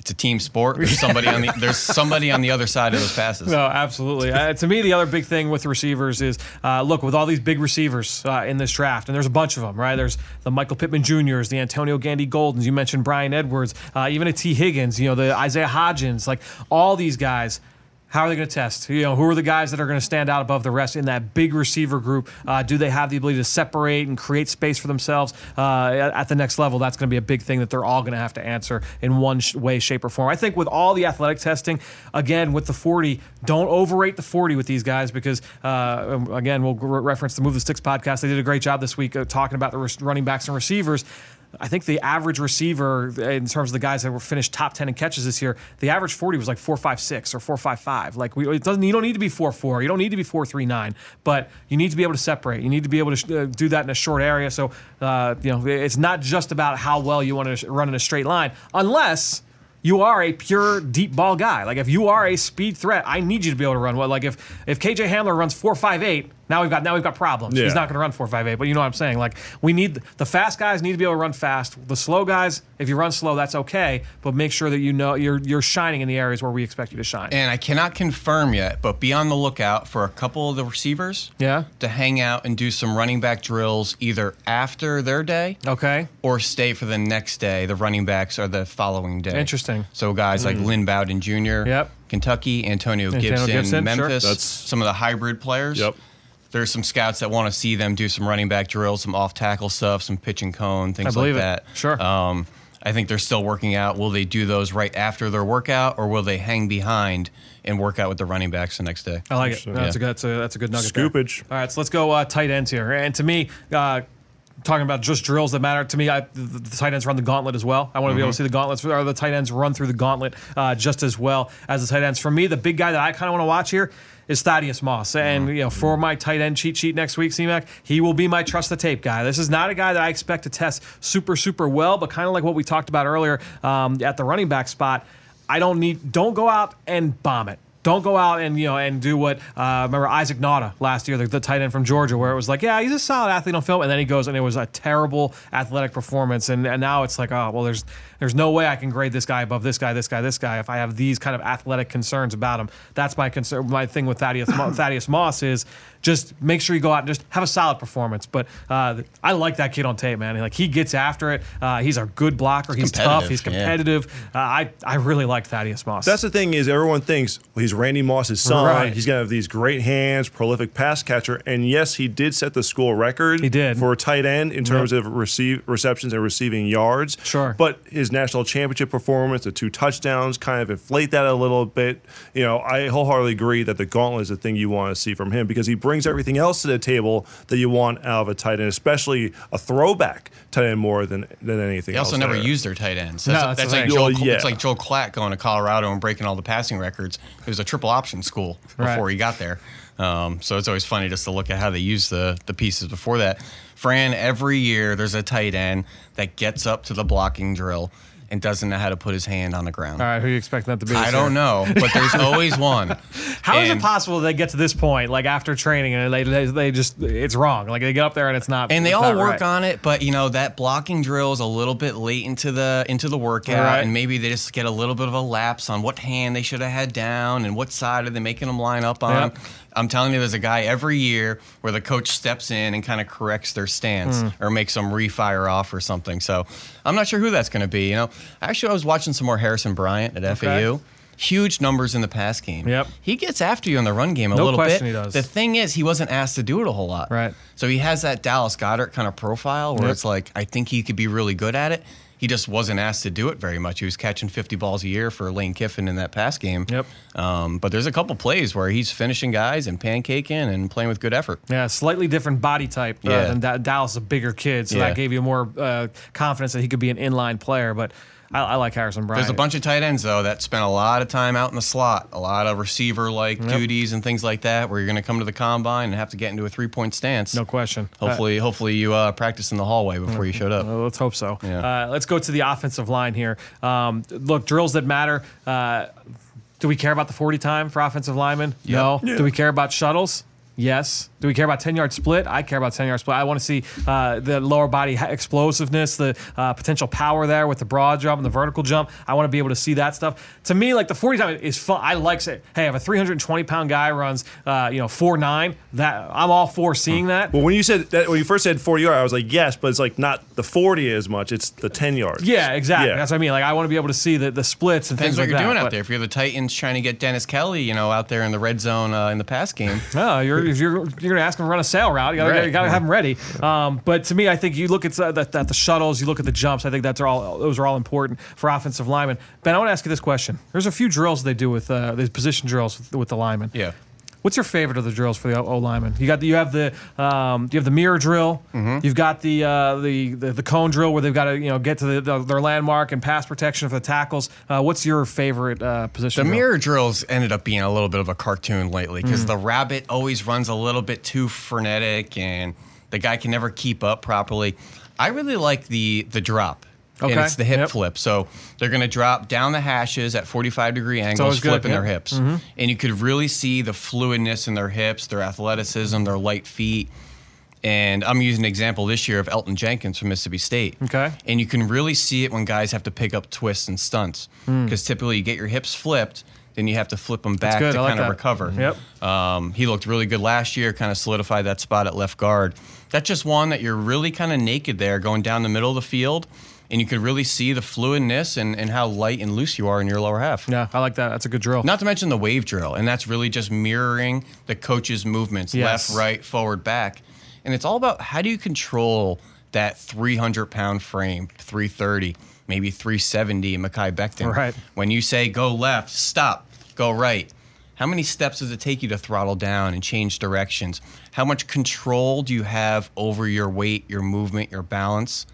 It's a team sport. There's somebody on the there's somebody on the other side of those passes. No, absolutely. Uh, to me, the other big thing with receivers is uh, look with all these big receivers uh, in this draft, and there's a bunch of them, right? There's the Michael Pittman Juniors, the Antonio Gandy Goldens. You mentioned Bryan Edwards, uh, even a Tee Higgins. You know the Isaiah Hodgins, like all these guys. How are they going to test? You know, who are the guys that are going to stand out above the rest in that big receiver group? Uh, do they have the ability to separate and create space for themselves uh, at, the next level? That's going to be a big thing that they're all going to have to answer in one sh- way, shape, or form. I think with all the athletic testing, again with the 40, don't overrate the 40 with these guys because uh, again we'll re- reference the Move the Sticks podcast. They did a great job this week uh, talking about the res- running backs and receivers. I think the average receiver, in terms of the guys that were finished top ten in catches this year, the average forty was like four five six or four five five. Like we, it doesn't. You don't need to be four four. You don't need to be four three nine. But you need to be able to separate. You need to be able to uh, do that in a short area. So uh, you know, it's not just about how well you want to sh- run in a straight line, unless you are a pure deep ball guy. Like if you are a speed threat, I need you to be able to run well. Like if if KJ Hamler runs four five eight, now we've got now we've got problems. Yeah. He's not going to run four five eight. But you know what I'm saying? Like we need the fast guys need to be able to run fast. The slow guys, if you run slow, that's okay. But make sure that you know you're you're shining in the areas where we expect you to shine. And I cannot confirm yet, but be on the lookout for a couple of the receivers yeah. to hang out and do some running back drills either after their day Okay. or stay for the next day. The running backs are the following day. Interesting. So guys like mm. Lynn Bowden Jr., Yep. Kentucky, Antonio, Antonio Gibson, Gibson, sure. Memphis, That's- some of the hybrid players. Yep. There's some scouts that want to see them do some running back drills, some off tackle stuff, some pitch and cone, things believe like it. that. Sure. Um, I think they're still working out. Will they do those right after their workout, or will they hang behind and work out with the running backs the next day? I like it. No, that's, a, Yeah. that's, a, that's a good nugget. there. Scoopage. All right, so let's go uh, tight ends here. And to me, uh, talking about just drills that matter, to me, I, the, the tight ends run the gauntlet as well. I want to be able to see the gauntlets, or the tight ends run through the gauntlet uh, just as well as the tight ends. For me, the big guy that I kind of want to watch here is Thaddeus Moss. And, you know, for my tight end cheat sheet next week, CMAC, he will be my trust the tape guy. This is not a guy that I expect to test super, super well, but kind of like what we talked about earlier um, at the running back spot. I don't need, don't go out and bomb it. Don't go out and you know and do what uh, remember Isaac Nauta last year, the, the tight end from Georgia, where it was like, yeah, he's a solid athlete on film, and then he goes and it was a terrible athletic performance, and, and now it's like, oh well, there's there's no way I can grade this guy above this guy, this guy, this guy if I have these kind of athletic concerns about him. That's my concern. My thing with Thaddeus Thaddeus Moss is just make sure you go out and just have a solid performance. But uh, I like that kid on tape, man. Like he gets after it. Uh, he's a good blocker. He's tough. competitive, He's yeah. competitive. Uh, I I really like Thaddeus Moss. That's the thing is everyone thinks well, he's Randy Moss's son. Right. He's gonna have these great hands, prolific pass catcher, and yes, he did set the school record. He did. for a tight end in terms of receive receptions and receiving yards. Sure. but his national championship performance, the two touchdowns, kind of inflate that a little bit. You know, I wholeheartedly agree that the gauntlet is the thing you want to see from him because he brings everything else to the table that you want out of a tight end, especially a throwback tight end more than than anything They else. They also never there. used their tight ends. No, That's, that's that's like thing. Joe. Well, yeah. It's like Joe Klatt going to Colorado and breaking all the passing records. It was a triple option school Right. before he got there. Um, so it's always funny just to look at how they use the the pieces before that. Fran, every year there's a tight end that gets up to the blocking drill and doesn't know how to put his hand on the ground. All right, who you expect that to be? I don't know, but there's always one. How is And- it possible they get to this point, like after training, and they, they, they just it's wrong? Like they get up there and it's not. and they all work right. on it but you know that blocking drill is a little bit late into the into the workout Right. and maybe they just get a little bit of a lapse on what hand they should have had down and what side are they making them line up on Yep. i'm telling you there's a guy every year where the coach steps in and kind of corrects their stance Hmm. or makes them refire off or something so i'm not sure who that's going to be you know actually i was watching some more harrison bryant at fau Huge numbers in the pass game. Yep. He gets after you in the run game a No little question bit. he does. The thing is, he wasn't asked to do it a whole lot. Right. So he has that Dallas Goedert kind of profile where Yep. it's like, I think he could be really good at it. He just wasn't asked to do it very much. He was catching 50 balls a year for Lane Kiffin in that pass game. Yep. Um, but there's a couple plays where he's finishing guys and pancaking and playing with good effort. Yeah, slightly different body type uh, Yeah. than da- Dallas, a bigger kid, so Yeah. that gave you more uh, confidence that he could be an inline player. But I, I like Harrison Bryant. There's a bunch of tight ends though that spent a lot of time out in the slot, a lot of receiver like duties and things like that, where you're going to come to the combine and have to get into a three point stance. no question. Hopefully, hopefully you uh, practice in the hallway before you showed up. Uh, let's hope so. Yeah. Uh, let's go to the offensive line here. Um, look, drills that matter. Uh, do we care about the 40 time for offensive linemen? No. Yeah. Do we care about shuttles? Yes. Do we care about 10 yard split? I care about 10 yard split. I want to see uh, the lower body explosiveness, the uh, potential power there with the broad jump and the vertical jump. I want to be able to see that stuff. To me, like the 40 time is fun. I like say, hey, if a 320 pound guy runs, uh, you know, four nine, that I'm all for seeing that. Well, when you said that, when you first said 40 yard, I was like, yes, but it's like not the 40 as much. It's the 10 yards. Yeah, exactly. Yeah. That's what I mean. Like I want to be able to see the, the splits and Depends things what like you're that. doing out there. If you're the Titans trying to get Dennis Kelly, you know, out there in the red zone uh, in the pass game, No, you're if you're you're gonna ask him to run a sail route. You gotta, Right. you gotta have him ready. Um, but to me, I think you look at the, the, the shuttles, you look at the jumps. I think that's all those are all important for offensive linemen. Ben, I want to ask you this question. There's a few drills they do with uh, these position drills with, with the linemen. yeah. What's your favorite of the drills for the O lineman? You got the, you have the um, you have the mirror drill. Mm-hmm. You've got the, uh, the the the cone drill where they've got to you know get to the, the, their landmark and pass protection for the tackles. Uh, what's your favorite uh, position? The drill? mirror drills ended up being a little bit of a cartoon lately Mm. because the rabbit always runs a little bit too frenetic and the guy can never keep up properly. I really like the the drop. Okay. And it's the hip Yep. flip. So they're going to drop down the hashes at 45 degree angles, flipping their yep. Mm-hmm. hips. And you could really see the fluidness in their hips, their athleticism, their light feet. And I'm using an example this year of Elgton Jenkins from Mississippi State. Okay. And you can really see it when guys have to pick up twists and stunts. Hmm. Because typically you get your hips flipped, then you have to flip them back to like kind of recover. Yep. Um, he looked really good last year, kind of solidified that spot at left guard. That's just one that you're really kind of naked there going down the middle of the field. And you could really see the fluidness and, and how light and loose you are in your lower half. Yeah, I like that. That's a good drill. Not to mention the wave drill, and that's really just mirroring the coach's movements Yes. left, right, forward, back. And it's all about how do you control that 300 pound frame, 330, maybe 370 in Mekhi Becton. Right. When you say go left, stop, go right. How many steps does it take you to throttle down and change directions? How much control do you have over your weight, your movement, your balance?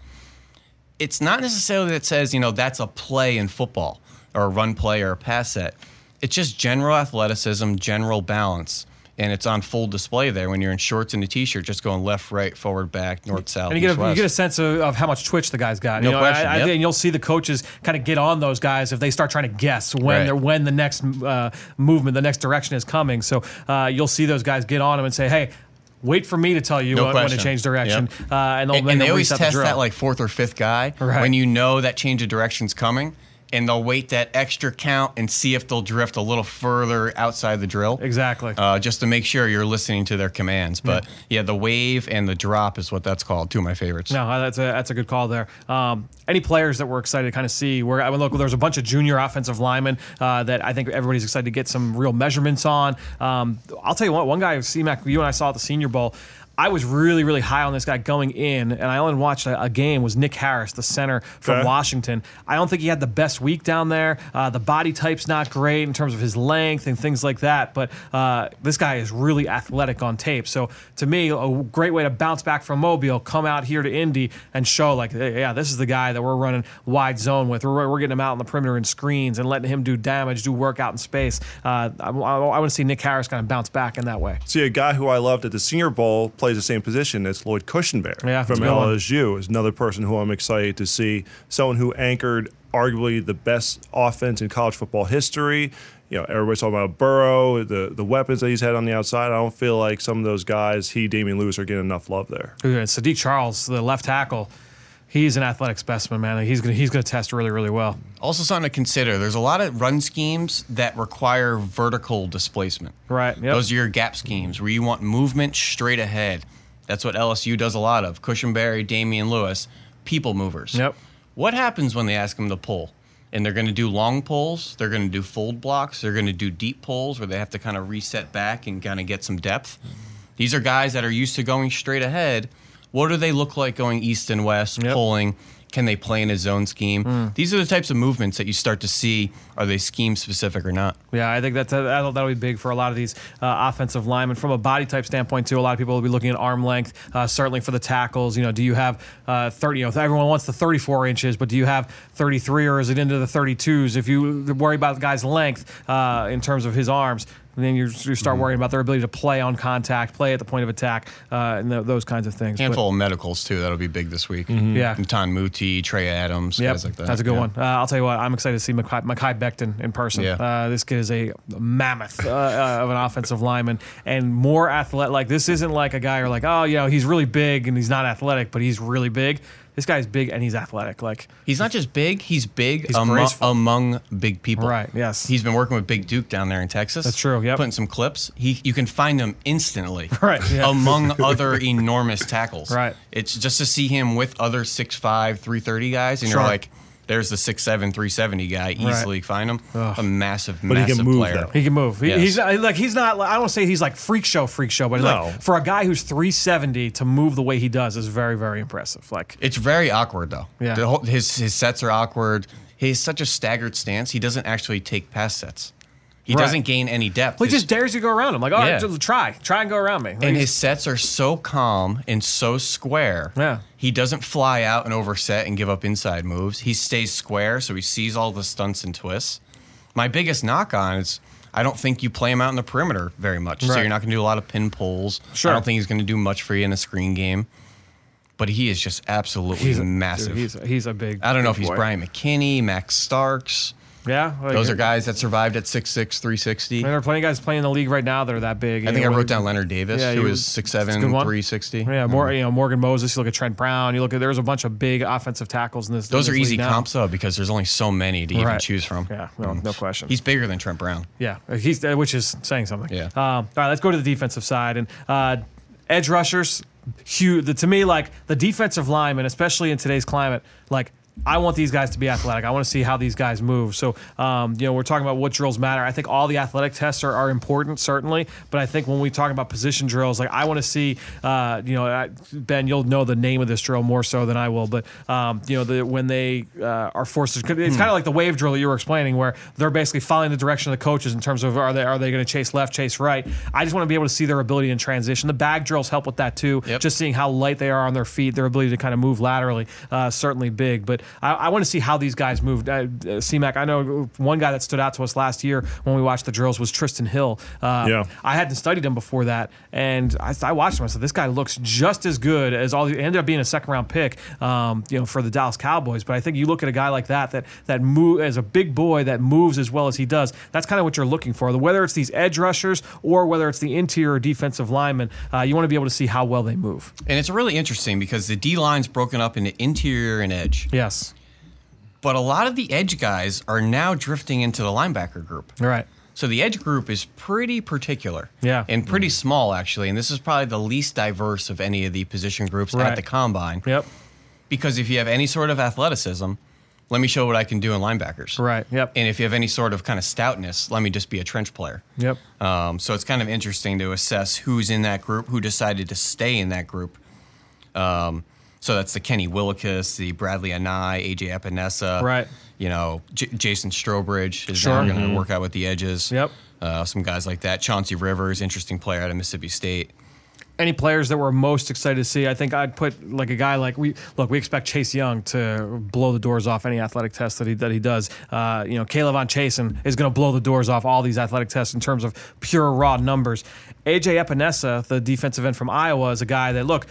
It's not necessarily that says, you know, that's a play in football or a run play or a pass set. It's just general athleticism, general balance. And it's on full display there when you're in shorts and a t-shirt, just going left, right, forward, back, north, south, And you get, a, you get a sense of, of how much twitch the guy's got. No you know, question, I, I, yep. And you'll see the coaches kind of get on those guys if they start trying to guess when Right. they're, when the next uh, movement, the next direction is coming. So uh, you'll see those guys get on them and say, "Hey, wait for me to tell you No when, when to change direction." Yep. Uh, and and, and they always reset the test that like fourth or fifth guy Right. when you know that change of direction's coming, and they'll wait that extra count and see if they'll drift a little further outside the drill. Exactly. Uh, just to make sure you're listening to their commands. But yeah. the wave and the drop is what that's called. Two of my favorites. No, that's a that's a good call there. Um, any players that we're excited to kind of see? Where I mean, look, there's a bunch of junior offensive linemen uh, that I think everybody's excited to get some real measurements on. Um, I'll tell you what, one guy, C-Mac, you and I saw at the Senior Bowl. I was really, really high on this guy going in, and I only watched a, a game. Was Nick Harris, the center from Okay. Washington? I don't think he had the best week down there. Uh, the body type's not great in terms of his length and things like that. But uh, this guy is really athletic on tape. So to me, a great way to bounce back from Mobile, come out here to Indy and show like, hey, yeah, this is the guy that we're running wide zone with. We're, we're getting him out on the perimeter in screens and letting him do damage, do work out in space. Uh, I, I, want to see Nick Harris kind of bounce back in that way. See, a guy who I loved at the Senior Bowl plays the same position as Lloyd Cushenberry Yeah, from that's a good one. LSU. Is another person who I'm excited to see. Someone who anchored arguably the best offense in college football history. You know, everybody's talking about Burrow, the the weapons that he's had on the outside. I don't feel like some of those guys, he, Damien Lewis, are getting enough love there. Ooh, Saahdiq Charles, the left tackle, he's an athletic specimen, man. He's gonna he's gonna test really, really well. Also, something to consider there's a lot of run schemes that require vertical displacement. Right. Yep. Those are your gap schemes where you want movement straight ahead. That's what LSU does a lot of. Cushenberry, Damien Lewis, people movers. Yep. What happens when they ask them to pull? And they're going to do long pulls, they're going to do fold blocks, they're going to do deep pulls where they have to kind of reset back and kind of get some depth. These are guys that are used to going straight ahead. What do they look like going east and west, Yep. pulling? Can they play in a zone scheme? These are the types of movements that you start to see. Are they scheme specific or not? Yeah, I think that's that'll, that'll be big for a lot of these uh, offensive linemen. From a body type standpoint, too, a lot of people will be looking at arm length. Uh, certainly for the tackles, you know, do you have uh, 30? You know, everyone wants the 34 inches, but do you have 33 or is it into the 32s? If you worry about the guy's length uh, in terms of his arms. And then you, you start worrying about their ability to play on contact, play at the point of attack, uh, and th- those kinds of things. But- Handful of medicals too. That'll be big this week. Yeah. Ton Muti, Trey Adams, Yep, guys like that. that's a good Yeah. one. Uh, I'll tell you what, I'm excited to see Mekhi, Mekhi Becton in person. Yeah. Uh, this kid is a mammoth uh, uh, of an offensive lineman and more athletic. Like this isn't like a guy you're like, oh, you know, he's really big and he's not athletic, but he's really big. This guy's big and he's athletic. Like He's not just big; he's big He's amo- among big people. Right, yes. He's been working with Big Duke down there in Texas. That's true, Yeah. Putting some clips. He, you can find him instantly. Right, yeah. Among other enormous tackles. Right. It's just to see him with other 6'5", 330 guys, and Sure. you're like, there's the 6'7", 370 guy. Easily find him. A massive, But he can massive move, player. though. he can move. Yes. He's like he's not. I don't want to say he's like freak show, freak show, but No. like for a guy who's 370 to move the way he does is very, very impressive. Like It's very awkward though. Yeah. The whole, his his sets are awkward. He's such a staggered stance. He doesn't actually take pass sets. He Right. doesn't gain any depth. well, he His- just dares you to go around him. Like, all right, Yeah. just try, try and go around me. Like, and his sets are so calm and so square. Yeah. He doesn't fly out and overset and give up inside moves. He stays square, so he sees all the stunts and twists. My biggest knock on is I don't think you play him out in the perimeter very much. So you're not going to do a lot of pin pulls. Sure. I don't think he's going to do much for you in a screen game. But he is just absolutely he's a, massive. dude, he's a, he's a big. I don't know big if he's boy. Bryant McKinnie, Max Starks. Yeah, like- Those are guys that survived at 6'6", 360. And there are plenty of guys playing in the league right now that are that big. I think You I wrote down Leonard Davis, Yeah, who he was was- 6'7", it's a good one. 360. Yeah, more you know Morgan Moses. You look at Trent Brown. You look at there's a bunch of big offensive tackles in this. Those in are this easy now. comps though because there's only so many to even choose from. Yeah, no, no question. He's bigger than Trent Brown. Yeah, he's uh, which is saying something. Yeah. Um, all right, let's go to the defensive side and uh, edge rushers. Huge. The, to me, like the defensive linemen, especially in today's climate, like. I want these guys to be athletic. I want to see how these guys move. So, um, you know, we're talking about what drills matter. I think all the athletic tests are, are important, certainly. But I think when we talk about position drills, like I want to see, uh, you know, I, Ben, you'll know the name of this drill more so than I will. But um, you know, the, when they uh, are forced to, it's kind of like the wave drill that you were explaining, where they're basically following the direction of the coaches in terms of are they are they going to chase left, chase right. I just want to be able to see their ability in transition. The bag drills help with that too. Yep. Just seeing how light they are on their feet, their ability to kind of move laterally, uh, certainly big. But I, I want to see how these guys moved. Uh, uh, CMAC, I know one guy that stood out to us last year when we watched the drills was Trysten Hill. Uh, Yeah. I hadn't studied him before that, and I, I watched him. I said, "This guy looks just as good as all." The, ended up being a second round pick, um, you know, for the Dallas Cowboys. But I think you look at a guy like that that that move as a big boy that moves as well as he does. That's kind of what you're looking for. Whether it's these edge rushers or whether it's the interior defensive linemen, uh, you want to be able to see how well they move. And it's really interesting because the D line's broken up into interior and edge. Yes, But a lot of the edge guys are now drifting into the linebacker group. right. So the edge group is pretty particular. Yeah. And pretty small actually. And this is probably the least diverse of any of the position groups Right. at the combine. Yep. Because if you have any sort of athleticism, let me show what I can do in linebackers. Right. Yep. And if you have any sort of kind of stoutness, let me just be a trench player. Yep. Um, so it's kind of interesting to assess who's in that group, who decided to stay in that group. Um, so that's the Kenny Willekes, the Bradlee Anae, AJ Epenesa. Right. You know, J- Jason Strowbridge is Sure. going to work out with the edges. Yep. Uh, some guys like that. Chauncey Rivers, interesting player out of Mississippi State. any players that we're most excited to see, I think I'd put like a guy like we look. We expect Chase Young to blow the doors off any athletic test that he that he does. Uh, you know, K'Lavon Chaisson is going to blow the doors off all these athletic tests in terms of pure raw numbers. AJ Epenesa, the defensive end from Iowa, is a guy that look.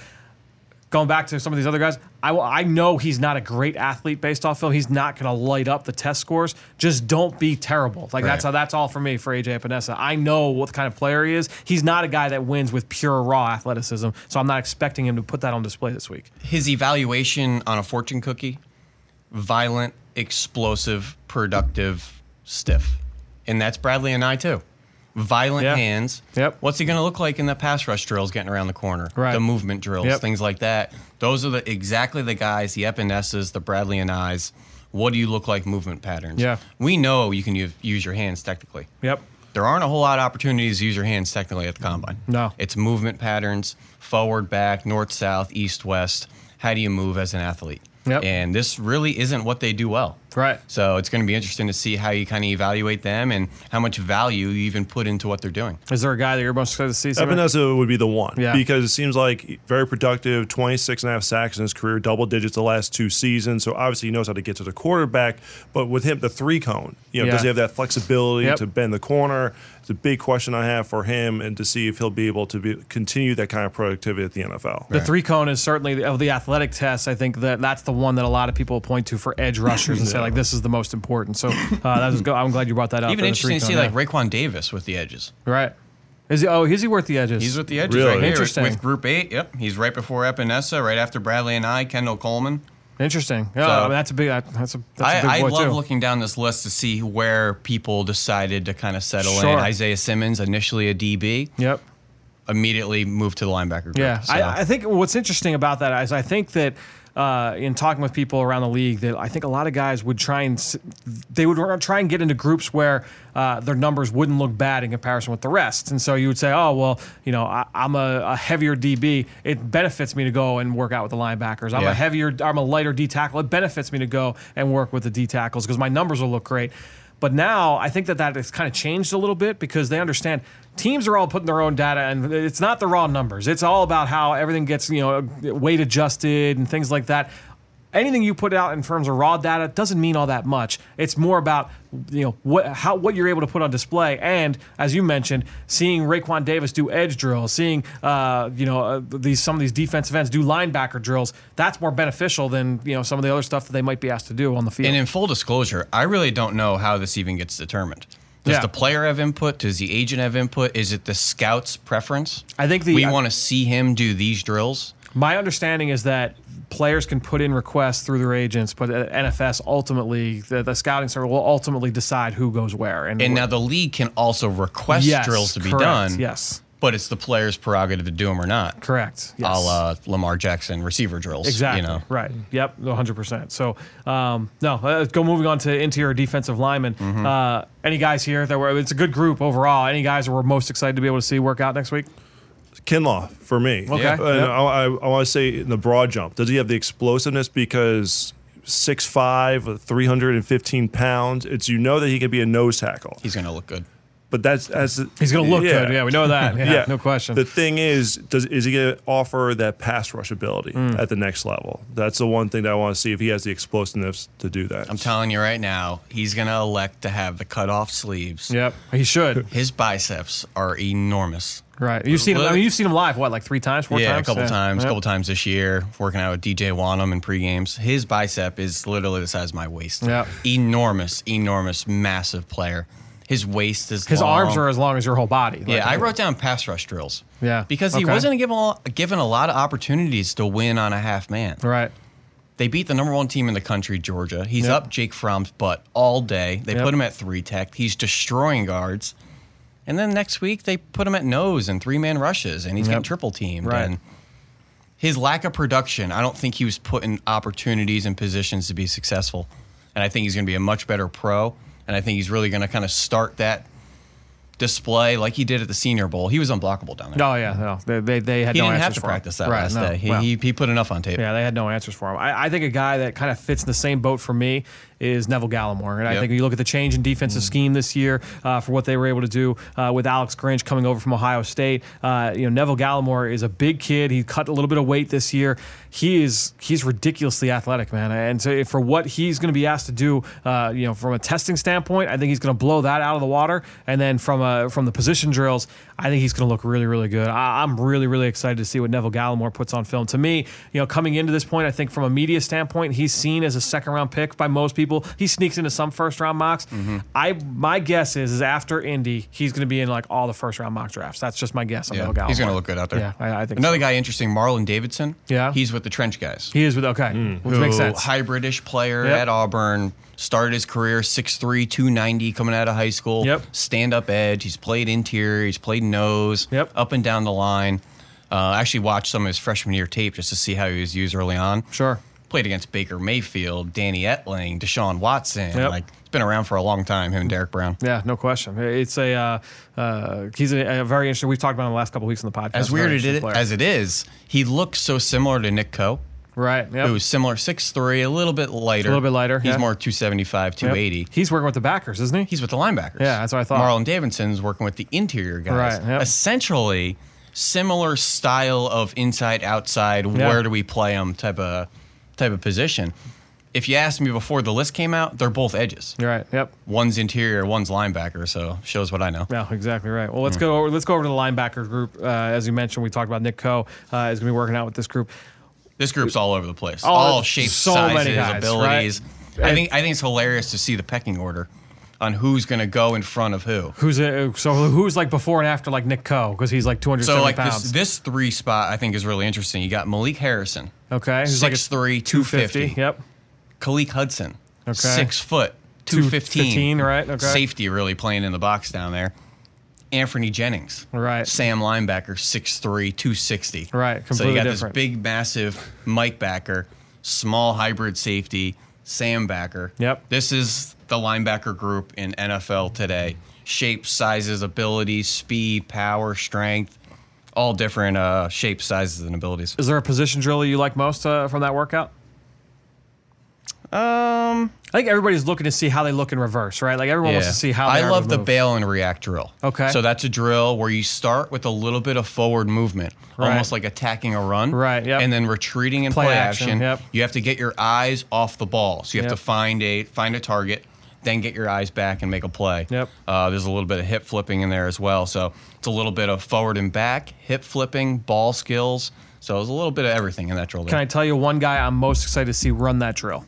Going back to some of these other guys, I, I know he's not a great athlete based off film. He's not going to light up the test scores. Just don't be terrible. Like that's Right. how that's all for me for AJ Epenesa. I know what kind of player he is. He's not a guy that wins with pure raw athleticism, so I'm not expecting him to put that on display this week. His evaluation on a fortune cookie violent, explosive, productive, stiff. And that's Bradlee Anae too. Violent Yeah. hands. Yep. What's he going to look like in the pass rush drills getting around the corner? Right. The movement drills, Yep. things like that. Those are the exactly the guys, the Epenesas, the Bradlee Anae's. What do you look like movement patterns? Yeah. We know you can use, use your hands technically. Yep. There aren't a whole lot of opportunities to use your hands technically at the combine. No. It's movement patterns, forward, back, north, south, east, west. How do you move as an athlete? Yep. And this really isn't what they do well. Right. So it's going to be interesting to see how you kind of evaluate them and how much value you even put into what they're doing. Is there a guy that you're most excited to see? Simon? Epenesa would be the one Yeah. because it seems like very productive, 26 and a half sacks in his career, double digits the last two seasons. So obviously he knows how to get to the quarterback. But with him, the three cone, you know, Yeah. does he have that flexibility Yep. to bend the corner? It's a big question I have for him and to see if he'll be able to be, continue that kind of productivity at the NFL. The three cone is certainly of the athletic tests. I think that that's the one that a lot of people point to for edge rushers and say like this is the most important. So uh, that was go- I'm glad you brought that up. Even interesting to see three-cone, like yeah. Raekwon Davis with the edges. right. Is he? Oh, is he worth the edges? He's with the edges Really? right here Interesting. with Group Eight. Yep, he's right before Epenesa, right after Bradlee Anae, Kendall Coleman. Interesting. Yeah, So- I mean, that's a big. That's a that's a I, big I love too. looking down this list to see where people decided to kind of settle Sure. in. Isaiah Simmons, initially a DB, Yep. immediately moved to the linebacker group. Yeah, So- I, I think what's interesting about that is I think that uh, in talking with people around the league, that I think a lot of guys would try and they would try and get into groups where uh, their numbers wouldn't look bad in comparison with the rest, and so you would say, oh well, you know, I, I'm a, a heavier DB, it benefits me to go and work out with the linebackers. I'm Yeah. a heavier, I'm a lighter D tackle, it benefits me to go and work with the D tackles because my numbers will look great. But now I think that that has kind of changed a little bit because they understand teams are all putting their own data and it's not the raw numbers. It's all about how everything gets, you know, weight adjusted and things like that. Anything you put out in terms of raw data doesn't mean all that much. It's more about you know what how what you're able to put on display, and as you mentioned, seeing Raekwon Davis do edge drills, seeing uh, you know uh, these some of these defensive ends do linebacker drills. That's more beneficial than you know some of the other stuff that they might be asked to do on the field. And in full disclosure, I really don't know how this even gets determined. Does Yeah. the player have input? Does the agent have input? Is it the scout's preference? I think the- we want to see him do these drills. My understanding is that players can put in requests through their agents, but NFS ultimately, the, the scouting service will ultimately decide who goes where. And, And now the league can also request yes, drills to be correct, done. Yes, But it's the player's prerogative to do them or not. correct. Yes. A la Lamar Jackson receiver drills. Exactly. You know. Right. Yep. 100%. So, um, no, uh, go moving on to interior defensive linemen. Mm-hmm. Uh, any guys here that were, it's a good group overall. Any guys that we're most excited to be able to see work out next week? Kinlaw for me. Okay. Yeah. And. I, I, I want to say in the broad jump, does he have the explosiveness because 6'5", 315 pounds? It's you know that he can be a nose tackle, He's going to look good. But that's as He's going to look good. Yeah, we know that. Yeah, no question. The thing is, does is he going to offer that pass rush ability Mm. at the next level? That's the one thing that I want to see if he has the explosiveness to do that. I'm telling you right now, he's going to elect to have the cut off sleeves. yep. He should. His biceps are enormous. Right. You've seen him. I mean, you've seen him live. What, like three times, four yeah, times? a couple times, a Yeah. couple times this year, working out with DJ Wanham in pre-games. His bicep is literally the size of my waist. Yeah. Enormous, enormous, massive player. His waist is His long. arms are as long as your whole body. Like, Yeah, I wrote down pass rush drills. Yeah, Because he okay. wasn't given a, given a lot of opportunities to win on a half man. Right. They beat the number one team in the country, Georgia. He's Yep. up Jake Fromm's butt all day. They Yep. put him at three tech. He's destroying guards. And then next week they put him at nose and three man rushes, and he's Yep. getting triple teamed. Right. And his lack of production, I don't think he was put in opportunities and positions to be successful. And I think he's going to be a much better pro. And I think he's really going to kind of start that display like he did at the Senior Bowl. He was unblockable down there. Oh yeah, no, they they, they had he no didn't have answers to for him. practice that Right, last no. day. He, Well, he, he put enough on tape. Yeah, they had no answers for him. I, I think a guy that kind of fits in the same boat for me is Neville Gallimore. And I Yep. think you look at the change in defensive scheme this year uh, for what they were able to do uh, with Alex Grinch coming over from Ohio State. Uh, you know, Neville Gallimore is a big kid. He cut a little bit of weight this year. He is he's ridiculously athletic, man. And so for what he's going to be asked to do, uh, you know, from a testing standpoint, I think he's going to blow that out of the water. And then from a, from the position drills, I think he's going to look really, really good. I, I'm really, really excited to see what Neville Gallimore puts on film. To me, you know, coming into this point, I think from a media standpoint, he's seen as a second round pick by most people. He sneaks into some first round mocks. Mm-hmm. I my guess is is after Indy, he's going to be in like all the first round mock drafts. That's just my guess on Yeah, Neville Gallimore. he's going to look good out there. Yeah, I, I think Another so. guy interesting, Marlon Davidson. Yeah. he's with the Trench guys. He is with okay, mm. which who, makes sense. Hybridish player Yep. at Auburn. Started his career 6'3", 290 coming out of high school. Yep. Stand up edge. He's played interior. He's played nose. Yep. Up and down the line. Uh, I actually watched some of his freshman year tape just to see how he was used early on. Sure. Played against Baker Mayfield, Danny Etling, Deshaun Watson. Yep. Like it's been around for a long time. Him and Derrick Brown. Yeah, no question. It's a uh, uh, he's a, a very interesting. We've talked about him the last couple weeks in the podcast. As weird it, as it is, he looks so similar to Nick Coe. Right. Yep. was similar, 6'3", a little bit lighter. A little bit lighter, He's yeah. more 275, Yep. 280. He's working with the backers, isn't he? He's with the linebackers. Yeah, that's what I thought. Marlon Davidson's working with the interior guys. Right, yep. Essentially, similar style of inside outside. Where do we play them? Type of type of position. If you asked me before the list came out, they're both edges. You're right. Yep. One's interior, one's linebacker. So shows what I know. Yeah, exactly right. Well, let's Hmm. go over. Let's go over to the linebacker group. Uh, as you mentioned, we talked about Nick Coe uh, is going to be working out with this group. This group's all over the place. All- all shapes, so sizes, many guys, abilities. right? I think I think it's hilarious to see the pecking order on who's going to go in front of who. Who's uh, so who's like before and after like Nick Coe because he's like 270 So like pounds. this this three spot I think is really interesting. You got Malik Harrison, okay, he's like a 6'3", 250. 250. Yep. Khaleke Hudson, Okay. six foot, two fifteen. 215, right, okay. Safety really playing in the box down there. Anfernee Jennings, Right. Sam linebacker, 6'3", 260. Right, So you got different. this big, massive Mike backer, small hybrid safety, Sam backer. Yep. This is the linebacker group in NFL today. Shapes, sizes, abilities, speed, power, strength, all different uh, shapes, sizes, and abilities. Is there a position drill you like most uh, from that workout? Um, I think everybody's looking to see how they look in reverse, right? Like everyone wants to see how. They I are love to the move. bail and react drill. Okay. So that's a drill where you start with a little bit of forward movement, Right. almost like attacking a run. Right, yep. And then retreating in Play play, action, action. yep. You have to get your eyes off the ball. So you have Yep. to find a find a target, then get your eyes back and make a play. Yep. Uh, there's a little bit of hip flipping in there as well. So it's a little bit of forward and back, hip flipping, ball skills. So there's a little bit of everything in that drill. Can. I tell you one guy I'm most excited to see run that drill?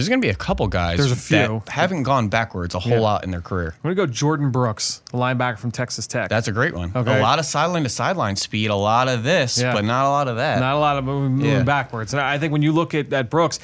There's going to be a couple guys There's a few. that haven't gone backwards a whole Yeah. lot in their career. I'm gonna go Jordyn Brooks, a linebacker from Texas Tech. That's a great one. Okay. A lot of sideline to sideline speed, a lot of this, Yeah. but not a lot of that. Not a lot of moving, moving Yeah. backwards. And I think when you look at, at Brooks,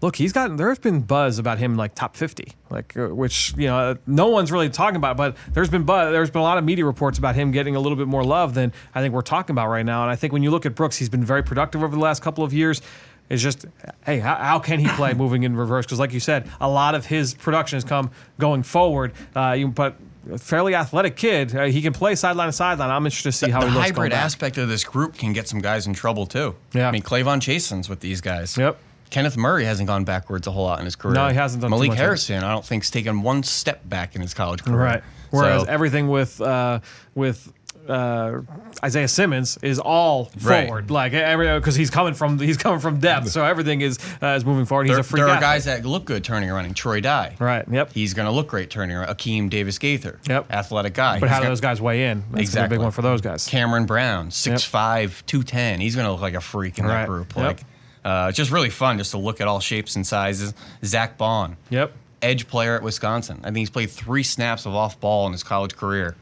look, he's got there's been buzz about him like top 50, like uh, which you know uh, no one's really talking about, but there's been buzz, there's been a lot of media reports about him getting a little bit more love than I think we're talking about right now. And I think when you look at Brooks, he's been very productive over the last couple of years. It's just, hey, how, how can he play moving in reverse? Because, like you said, a lot of his production has come going forward. Uh, you, but a fairly athletic kid, uh, he can play sideline to sideline. I'm interested to see how the he looks. going hybrid aspect of this group can get some guys in trouble too. Yeah. I mean, K'Lavon Chaisson's with these guys. Yep. Kenneth Murray hasn't gone backwards a whole lot in his career. No, he hasn't done Malik. Harrison, I don't think, has taken one step back in his college career. Right. Whereas So- everything with uh, with uh, Isaiah Simmons is all Right. forward, like every because he's coming from he's coming from depth, so everything is uh, is moving forward. He's there, a freak there are guys that look good turning around. Troy Dye. right? Yep. He's going to look great turning around. Akeem Davis Gaither. Yep. Athletic guy. but He's how do those guys weigh in? That's gonna a Exactly. big one for those guys. Cameron Brown, 6'5", 210. He's going to look like a freak in Right. that group. Yep. Like, uh, it's just really fun just to look at all shapes and sizes. Zack Baun, Yep. edge player at Wisconsin. I think he's played three snaps of off ball in his college career.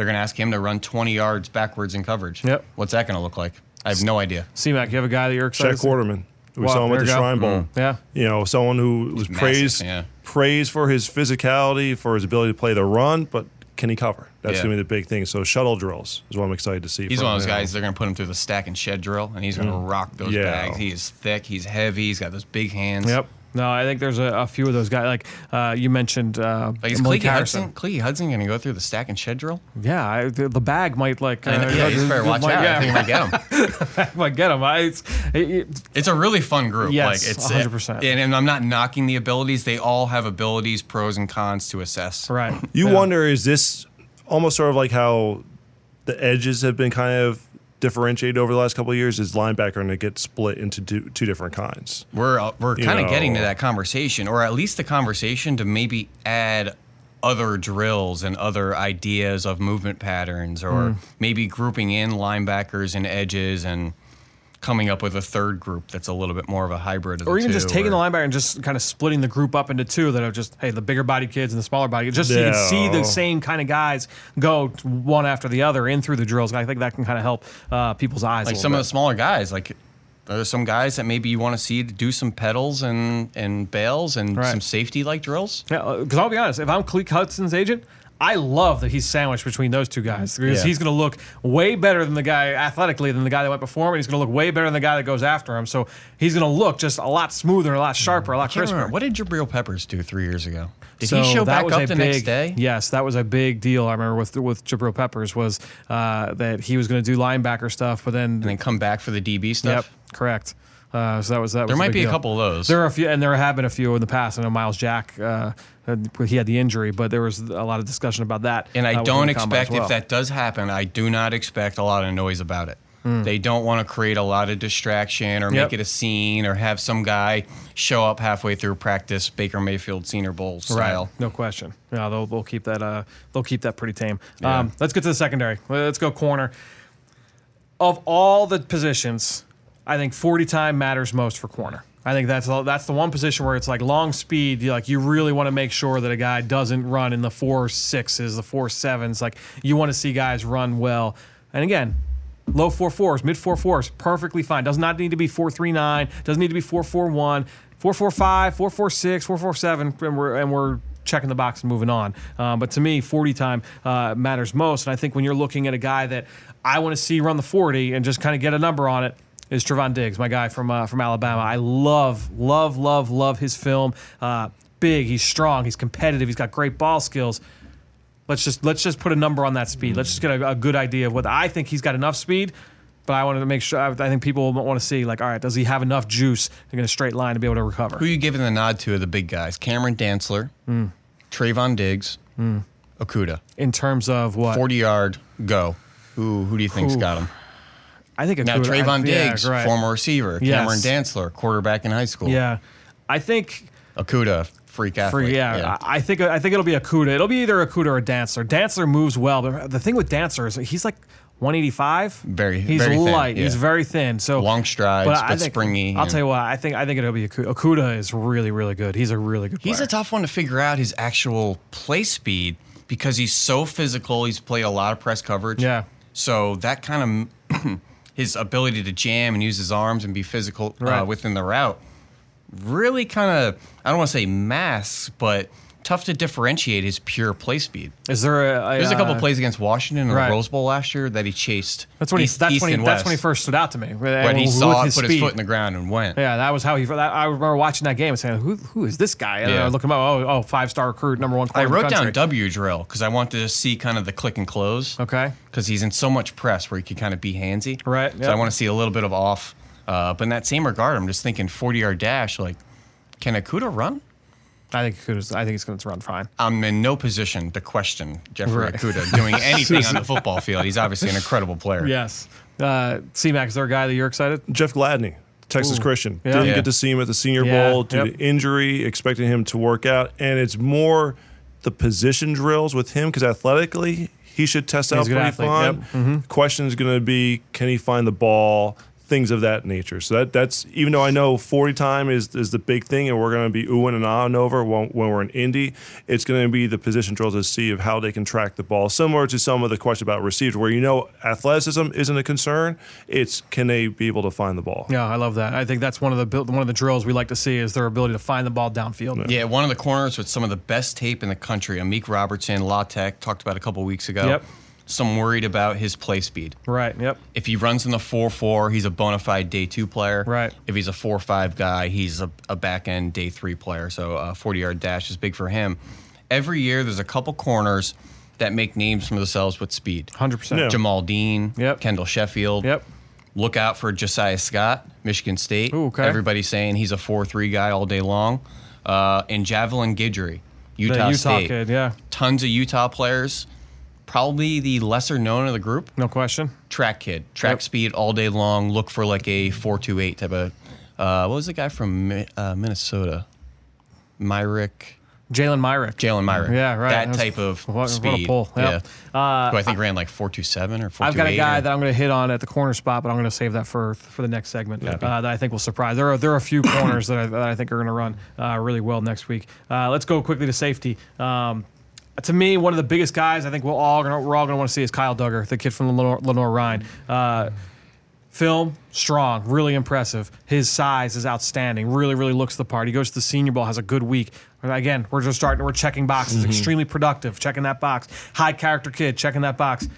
They're going to ask him to run 20 yards backwards in coverage. Yep. What's that going to look like? I have no idea. C-Mac, you have a guy that you're excited Check to see? Waterman. We Well, saw him at the go. Shrine Bowl. Yeah. You know, someone who was massive, praised yeah. praised for his physicality, for his ability to play the run, but can he cover? That's Yeah. gonna be the big thing. So shuttle drills is what I'm excited to see. He's from one of those him. guys. They're going to put him through the stack and shed drill, and he's going to rock those Mm. Yeah. bags. He is thick. He's heavy. He's got those big hands. Yep. No, I think there's a, a few of those guys. Like uh, you mentioned, uh, Like is Khaleke Hudson? Khaleke Hudson going to go through the stack and shed drill? Yeah, I, the, the bag might like. I know- yeah, he's better watch might, out. Yeah, I think he might get him. might get him. I, it's, it, it- It's a really fun group. Yes, like it's 100%. And, and I'm not knocking the abilities. They all have abilities, pros and cons to assess. right. You Yeah. wonder is this almost sort of like how the edges have been kind of differentiated over the last couple of years? Is linebacker going to get split into two, two different kinds? We're uh, we're kind of getting to that conversation, or at least the conversation to maybe add other drills and other ideas of movement patterns, or Hmm. maybe grouping in linebackers and edges and coming up with a third group that's a little bit more of a hybrid of or the even just taking or- the linebacker and just kind of splitting the group up into two that are just hey the bigger body kids and the smaller body kids, just so you can see the same kind of guys go one after the other in through the drills. I think that can kind of help uh, people's eyes. like a some little of the smaller guys like there's some guys that maybe you want to see do some pedals and and bails and Right. some safety like drills. Yeah, because I'll be honest, if I'm Khaleke Hudson's agent. I love that he's sandwiched between those two guys because Yeah. he's going to look way better than the guy athletically than the guy that went before him, and he's going to look way better than the guy that goes after him. So he's going to look just a lot smoother, a lot sharper, a lot crisper. remember. what did Jabril Peppers do three years ago did So he show back up the big, next day Yes, that was a big deal. I remember with with Jabril Peppers was uh, that he was going to do linebacker stuff, but then, and then come back for the DB yep, stuff correct. Uh, so that was that. There was might be a couple of those. There are a few, and there have been a few in the past. I know Myles Jack, uh, he had the injury, but there was a lot of discussion about that. And I uh, don't the combine as expect well. if that does happen, I do not expect a lot of noise about it. Hmm. They don't want to create a lot of distraction or Yep. make it a scene or have some guy show up halfway through practice, Baker Mayfield Senior Bowl style. Right, no question. Yeah, they'll, they'll keep that. Uh, they'll keep that pretty tame. Yeah. Um, let's get to the secondary. Let's go corner. Of all the positions, I think forty time matters most for corner. I think that's the- that's the one position where it's like long speed. You like you really want to make sure that a guy doesn't run in the four sixes, the four sevens. Like you want to see guys run well. And again, low four fours, mid four fours, perfectly fine. Does not need to be four three nine. Doesn't need to be four four one, four four five, four four six, four four seven, and we're and we're checking the box and moving on. Um, but to me, 40 time uh, matters most. And I think when you're looking at a guy that I want to see run the 40 and just kind of get a number on it. Is Trevon Diggs, my guy from uh, from Alabama? I love, love, love, love his film. Uh, big, he's strong, he's competitive, he's got great ball skills. Let's just let's just put a number on that speed. Let's just get a, a good idea of what I think he's got enough speed. But I wanted to make sure. I, think people want to see like, all right, does he have enough juice to get a straight line to be able to recover? Who are you giving the nod to of the big guys? Cameron Dantzler, Hmm. Trevon Diggs, Okudah. in terms of what? 40 yard go. Who, who do you think's Ooh. got him? I think Now, I- Trevon yeah, Diggs, right. former receiver. Yes. Cameron Dantzler, quarterback in high school. Yeah, I think Okudah, freak athlete. yeah, I I think I think it'll be Okudah. It'll be either Okudah or Dantzler. Dantzler moves well, but the thing with Dantzler is he's like 185. Very- he's very thin, light. He's very thin. So Long strides, I but think, springy, I'll yeah. tell you what. I think I think it'll be Okudah. Okudah is really really good. He's a really good. He's a tough one to figure out his actual play speed because he's so physical. He's played a lot of press coverage. Yeah. So that kind of his ability to jam and use his arms and be physical Right. uh, within the route really kind of I don't want to say masks, but tough to differentiate his pure play speed. Is there a, There's a couple uh, plays against Washington in right. the Rose Bowl last year that he chased. That's when he. east, That's east when he. That's west. when he first stood out to me. When he saw it, his put his foot in the ground and went. Yeah, that was how he. That, I remember watching that game and saying, "Who, who is this guy?" And Yeah. I look him up. Oh, oh, five star recruit, number one. I corner in the wrote down. W drill because I wanted to see kind of the click and close. Okay. Because he's in so much press where he can kind of be handsy. Right, So. I want to see a little bit of off. Uh, but in that same regard, I'm just thinking 40 yard dash. Like, can Okudah run? I think Okudah's, I think he's going to run fine. I'm in no position to question Jeffrey Right. Okudah doing anything on the football field. He's obviously an incredible player. Yes. Uh, C-Mac, is there a guy that you're excited? Jeff Gladney, Texas Ooh. Christian. Yeah. Didn't Yeah. get to see him at the Senior Yeah, Bowl due yep. to injury, expecting him to work out. And it's more the position drills with him because athletically, he should test out a good pretty athlete, fine. yep. Mm-hmm. Question is going to be can he find the ball? Things of that nature. So that that's even though I know 40 time is is the big thing, and we're going to be oohing and ahhing over when, when we're in Indy. It's going to be the position drills to see of how they can track the ball. Similar to some of the question about receivers, where you know athleticism isn't a concern. It's can they be able to find the ball? Yeah, I love that. I think that's one of the one of the drills we like to see is their ability to find the ball downfield. Yeah, one of the corners with some of the best tape in the country, Amik Robertson, La Tech, talked about a couple weeks ago. Yep. Some worried about his play speed. Right. Yep. If he runs in the 4 4, he's a bona fide day two player. Right. If he's a 4 5 guy, he's a, a back end day three player. So a 40 yard dash is big for him. Every year, there's a couple corners that make names for themselves with speed. Hundred percent. Yeah. Jamel Dean, Yep. Kendall Sheffield. Yep. Look out for Josiah Scott, Michigan State. Ooh, okay. Everybody's saying he's a 4 3 guy all day long. Uh, and Javelin Guidry, Utah, the Utah State. kid. Yeah. Tons of Utah players. Probably the lesser known of the group No question. track kid, track Yep. speed all day long. Look for like a four two eight type of. Uh, what was the guy from uh, Minnesota? Myrick, Jalen Myrick. Jalen Myrick. Yeah, right. That That's- type of what, speed. What. Yep. Yeah. Who I think ran like four two seven or four I've got a guy or- that I'm going to hit on at the corner spot, but I'm going to save that for for the next segment. Uh, that I think will surprise. There are there are a few corners that I, that I think are going to run uh, really well next week. Uh, let's go quickly to safety. Um, to me, one of the biggest guys I think we're all gonna, we're all going to want to see is Kyle Dugger, the kid from Lenoir, Lenore Ryan. Uh, film strong, really impressive. His size is outstanding. Really, really looks the part. He goes to the Senior Bowl, has a good week. Again, we're just starting. We're checking boxes. Mm-hmm. Extremely productive. Checking that box. High character kid. Checking that box.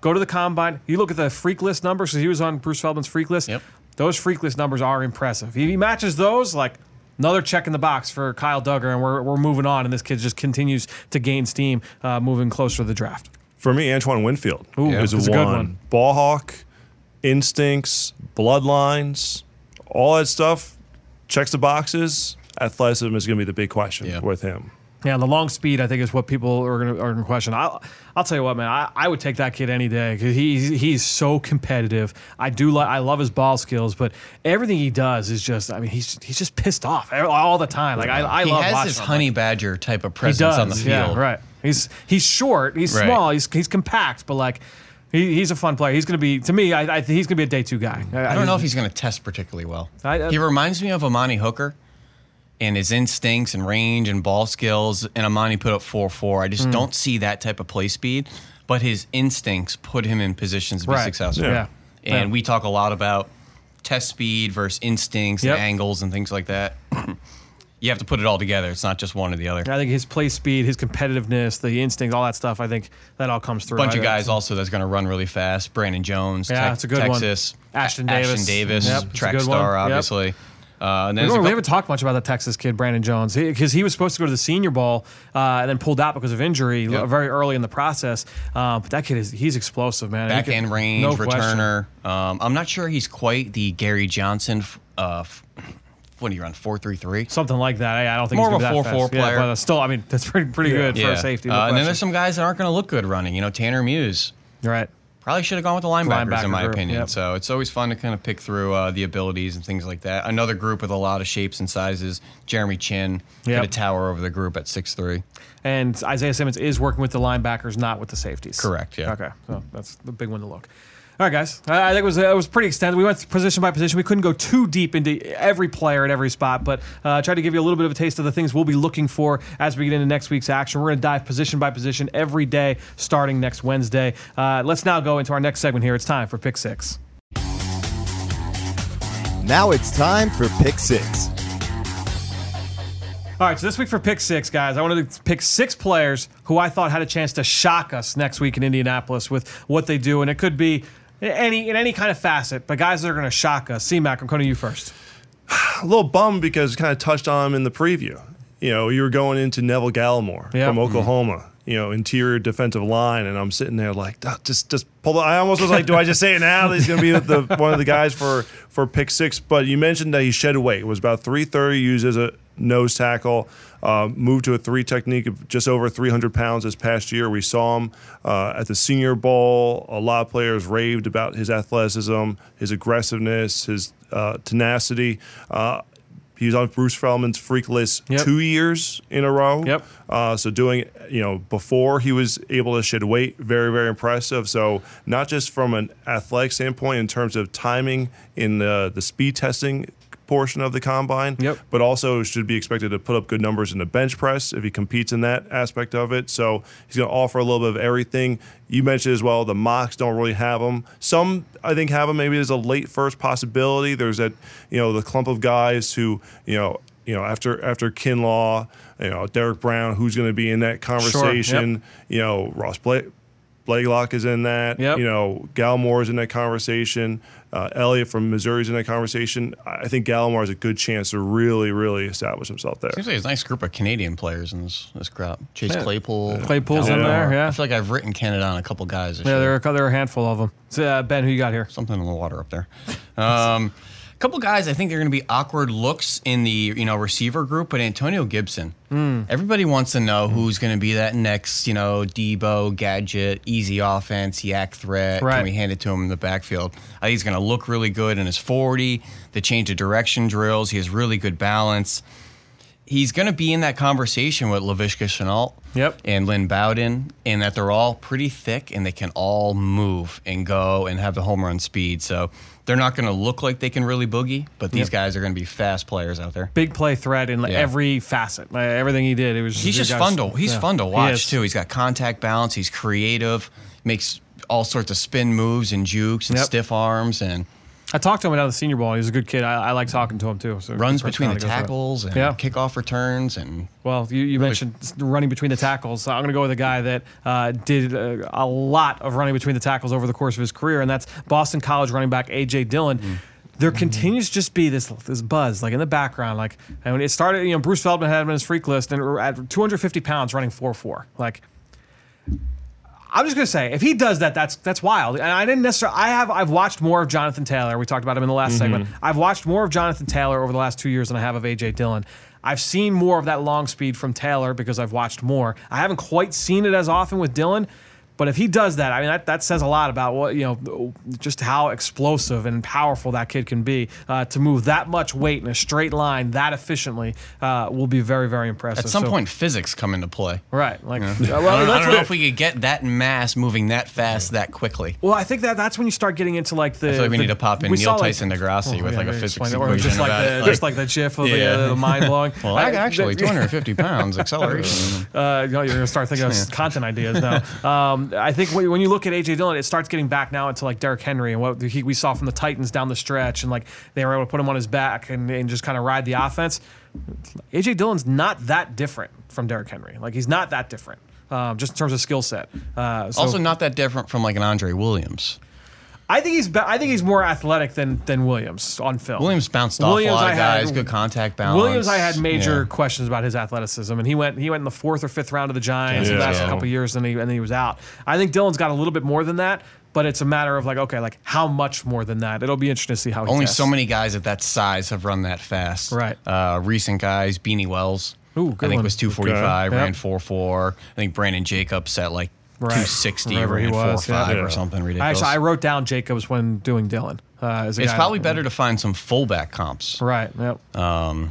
Go to the combine. You look at the freak list numbers because he was on Bruce Feldman's freak list. Yep. Those freak list numbers are impressive. If he matches those, like another check in the box for Kyle Dugger, and we're, we're moving on. And this kid just continues to gain steam, uh, moving closer to the draft. For me, Antoine Winfield Ooh, is a a good one. one. Ball hawk, instincts, bloodlines, all that stuff checks the boxes. Athleticism is going to be the big question Yeah. with him. Yeah, the long speed I think is what people are going to are to question. I'll I'll tell you what, man. I, I would take that kid any day because he's he's so competitive. I do like I love his ball skills, but everything he does is just I mean he's he's just pissed off all the time. Like I, I he love has this him. honey badger type of presence does on the field. Yeah, right. He's he's short. He's Right. small. He's he's compact, but like. He, he's a fun player. He's going to be, to me, I, I, he's going to be a day two guy. I don't know if he's going to test particularly well. I- I- he reminds me of Amani Hooker and his instincts and range and ball skills. And Amani put up 4 4. I just Hmm. don't see that type of play speed, but his instincts put him in positions to be Right. successful. Yeah. And Yeah. we talk a lot about test speed versus instincts Yep. and angles and things like that. you have to put it all together. It's not just one or the other. I think his play speed, his competitiveness, the instinct, all that stuff. I think that all comes through. A bunch of guys also that's going to run really fast. Brandon Jones, Yeah, it's a good one. Texas, Ashtyn A- Davis. Ashtyn Davis, Yep, track one. star, Yep. Obviously. Uh, and then We, there's we haven't talked much about the Texas kid, Brandon Jones, because he, was supposed to go to the Senior Bowl uh, and then pulled out because of injury Yep. very early in the process. Um, but that kid is he's explosive, man. He back can- end range, no returner. Um, I'm not sure he's quite the Gary Johnson. f- Uh, f- what do you run? Four three three. something like that. I, I don't think More he's of a gonna be that 4-4 fast. Yeah, player. but uh, still, I mean, that's pretty pretty good for a safety. no Uh, and then there's some guys that aren't going to look good running. You know, Tanner Muse. You're right. Probably should have gone with the linebackers, Linebacker in my group, opinion. yep. So it's always fun to kind of pick through uh, the abilities and things like that. Another group with a lot of shapes and sizes. Jeremy Chinn Yep. could a tower over the group at six three. And Isaiah Simmons is working with the linebackers, not with the safeties. Correct, yeah. Okay. So that's the big one to look. All right, guys. I, I think it was it was pretty extended. We went position by position. We couldn't go too deep into every player at every spot, but uh, tried to give you a little bit of a taste of the things we'll be looking for as we get into next week's action. We're going to dive position by position every day, starting next Wednesday. Uh, let's now go into our next segment here. It's time for Pick Six. Now it's time for Pick Six. All right, so this week for pick six, guys, I wanted to pick six players who I thought had a chance to shock us next week in Indianapolis with what they do, and it could be any in any kind of facet, but guys that are going to shock us. C-Mac, I'm coming to you first. a little bummed because kind of touched on him in the preview. You know, you were going into Neville Gallimore Yeah. from Oklahoma. You know, interior defensive line, and I'm sitting there like, "Ah, just, just pull. The, I almost was like, do I just say it now? that He's going to be the one of the guys for for pick six. But you mentioned that he shed weight. It was about 330 used as a nose tackle. Uh, moved to a three technique of just over 300 pounds this past year. We saw him uh, at the Senior Bowl. A lot of players raved about his athleticism, his aggressiveness, his uh, tenacity. Uh, he was on Bruce Feldman's freak list Yep. two years in a row. Yep. Uh, so doing, you know, before he was able to shed weight, very, very impressive. So not just from an athletic standpoint in terms of timing in the, the speed testing portion of the combine, Yep. but also should be expected to put up good numbers in the bench press if he competes in that aspect of it. So he's going to offer a little bit of everything. You mentioned as well the mocks don't really have him. Some I think have him maybe as a late first possibility. There's that you know the clump of guys who you know you know after after Kinlaw, you know Derrick Brown, who's going to be in that conversation. You know Ross Blake. Blacklock is in that. Yep. You know, Gallimore is in that conversation. Uh, Elliott from Missouri is in that conversation. I I think Gallimore has a good chance to really, really establish himself there. Seems like there's a nice group of Canadian players in this this crop. Chase Claypool. Claypool's in there, yeah. I feel like I've written Canada on a couple guys. Yeah, year. there are, there are a handful of them. So, uh, ben, who you got here? something in the water up there. Um, a couple guys, I think they're going to be awkward looks in the you know receiver group, but Antonio Gibson. Hmm. Everybody wants to know who's going to be that next you know Deebo gadget, easy offense, YAC threat. Right. Can we hand it to him in the backfield? I think he's going to look really good in his forty. The change of direction drills, he has really good balance. He's going to be in that conversation with Laviska Shenault Yep. and Lynn Bowden, and that they're all pretty thick and they can all move and go and have the home run speed. So they're not going to look like they can really boogie, but these Yep. guys are going to be fast players out there. Big play threat in Yeah. every facet. Like, everything he did, it was. He's just fun to he's yeah, fun to watch is. too. He's got contact balance. He's creative, makes all sorts of spin moves and jukes and Yep. stiff arms and I talked to him at the Senior Bowl. He was a good kid. I, I like talking to him too. So runs between the personality goes with it. tackles and Yeah. kickoff returns and Well, you, you mentioned running between the tackles. So I'm going to go with a guy that uh, did uh, a lot of running between the tackles over the course of his career, and that's Boston College running back A.J. Dillon. There continues to just be this this buzz, like in the background, like and when it started, you know, Bruce Feldman had him in his freak list, and at 250 pounds, running 4-4. Like, I'm just gonna say, if he does that, that's that's wild. And I didn't necessarily. I have I've watched more of Jonathan Taylor. We talked about him in the last mm-hmm. segment. I've watched more of Jonathan Taylor over the last two years than I have of AJ Dillon. I've seen more of that long speed from Taylor because I've watched more. I haven't quite seen it as often with Dillon. But if he does that, I mean, that, that says a lot about what, you know, just how explosive and powerful that kid can be. Uh, to move that much weight in a straight line that efficiently uh, will be very, very impressive. At some So- point, physics come into play. Right. Like, uh, I don't, I don't know if we could get that mass moving that fast that quickly. Well, I think that that's when you start getting into like the. I feel like we the- need to pop in Neil saw, like- Tyson deGrasse with like a physics equation or just like the it. just like the GIF of the, uh, the mind blowing. well, I, actually, 250 pounds acceleration. Uh, you know, you're gonna start thinking of content ideas now. Um, I think when, when you look at AJ Dillon, it starts getting back now into like Derrick Henry and what he, we saw from the Titans down the stretch, and like they were able to put him on his back and, and just kind of ride the offense. AJ Dillon's not that different from Derrick Henry. Like he's not that different. Um, just in terms of skill set. Uh, so also, not that different from like an Andre Williams. I think he's be- I think he's more athletic than than Williams on film. Williams bounced off Williams, a lot I of had- guys, good contact balance. Williams, I had major Yeah. questions about his athleticism, and he went he went in the fourth or fifth round of the Giants Yeah. the last Yeah. couple of years, and he and then he was out. I think Dillon's got a little bit more than that, but it's a matter of like okay, like how much more than that? It'll be interesting to see how he Only tests. so many guys at that size have run that fast. Right. Uh, recent guys, Beanie Wells. Ooh, I think one. was 245, Okay. ran Yep. 4'4. I think Brandon Jacobs at like Right. 260, Wherever he ran was, 4'5 yeah. or something ridiculous. Actually, I wrote down Jacobs when doing Dillon. Uh, as a it's guy- probably better to find some fullback comps, Right. Yep. Um,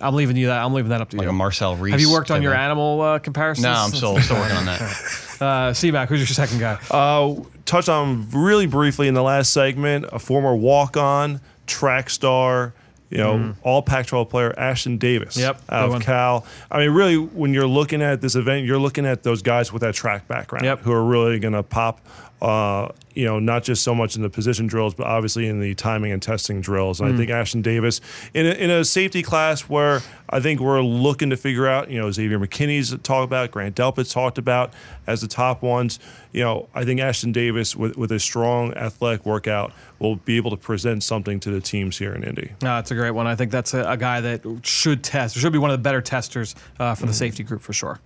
I'm leaving you that. I'm leaving that up to like you. Like a Marcel Reece. Have you worked on your of- animal uh, comparisons? No, I'm still, still working on that. Uh, C-Mac, who's your second guy? Uh, touched on really briefly in the last segment a former walk on, track star, you know, mm. all Pac 12 player, Ashtyn Davis. Yep, out of. Cal. I mean, really, when you're looking at this event, you're looking at those guys with that track background Yep. who are really going to pop. Uh, you know, not just so much in the position drills, but obviously in the timing and testing drills. And I think Ashtyn Davis, in a, in a safety class where I think we're looking to figure out, you know, Xavier McKinney's talked about, Grant Delpit's talked about as the top ones. You know, I think Ashtyn Davis, with, with a strong athletic workout, will be able to present something to the teams here in Indy. No, that's a great one. I think that's a, a guy that should test, should be one of the better testers uh, for the safety group for sure.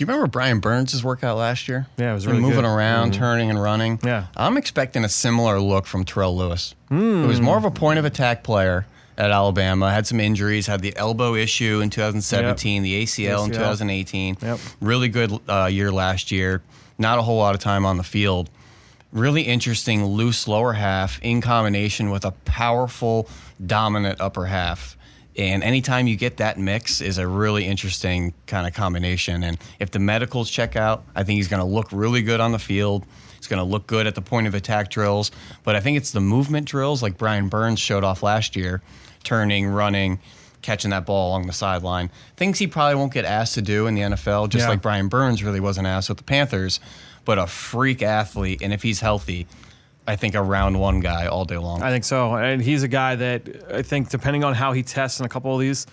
Do you remember Brian Burns' workout last year? Yeah, it was really moving good. around, turning and running. Yeah. I'm expecting a similar look from Terrell Lewis. Who was more of a point of attack player at Alabama. Had some injuries. Had the elbow issue in 2017, the ACL, in ACL. 2018. Yep. Really good uh, year last year. Not a whole lot of time on the field. Really interesting loose lower half in combination with a powerful dominant upper half. And anytime you get that mix is a really interesting kind of combination. And if the medicals check out, I think he's going to look really good on the field. He's going to look good at the point of attack drills. But I think it's the movement drills like Brian Burns showed off last year, turning, running, catching that ball along the sideline. Things he probably won't get asked to do in the NFL, just Yeah. like Brian Burns really wasn't asked with the Panthers. But a freak athlete. And if he's healthy, I think a round one guy all day long. I think so. And he's a guy that I think, depending on how he tests in a couple of these,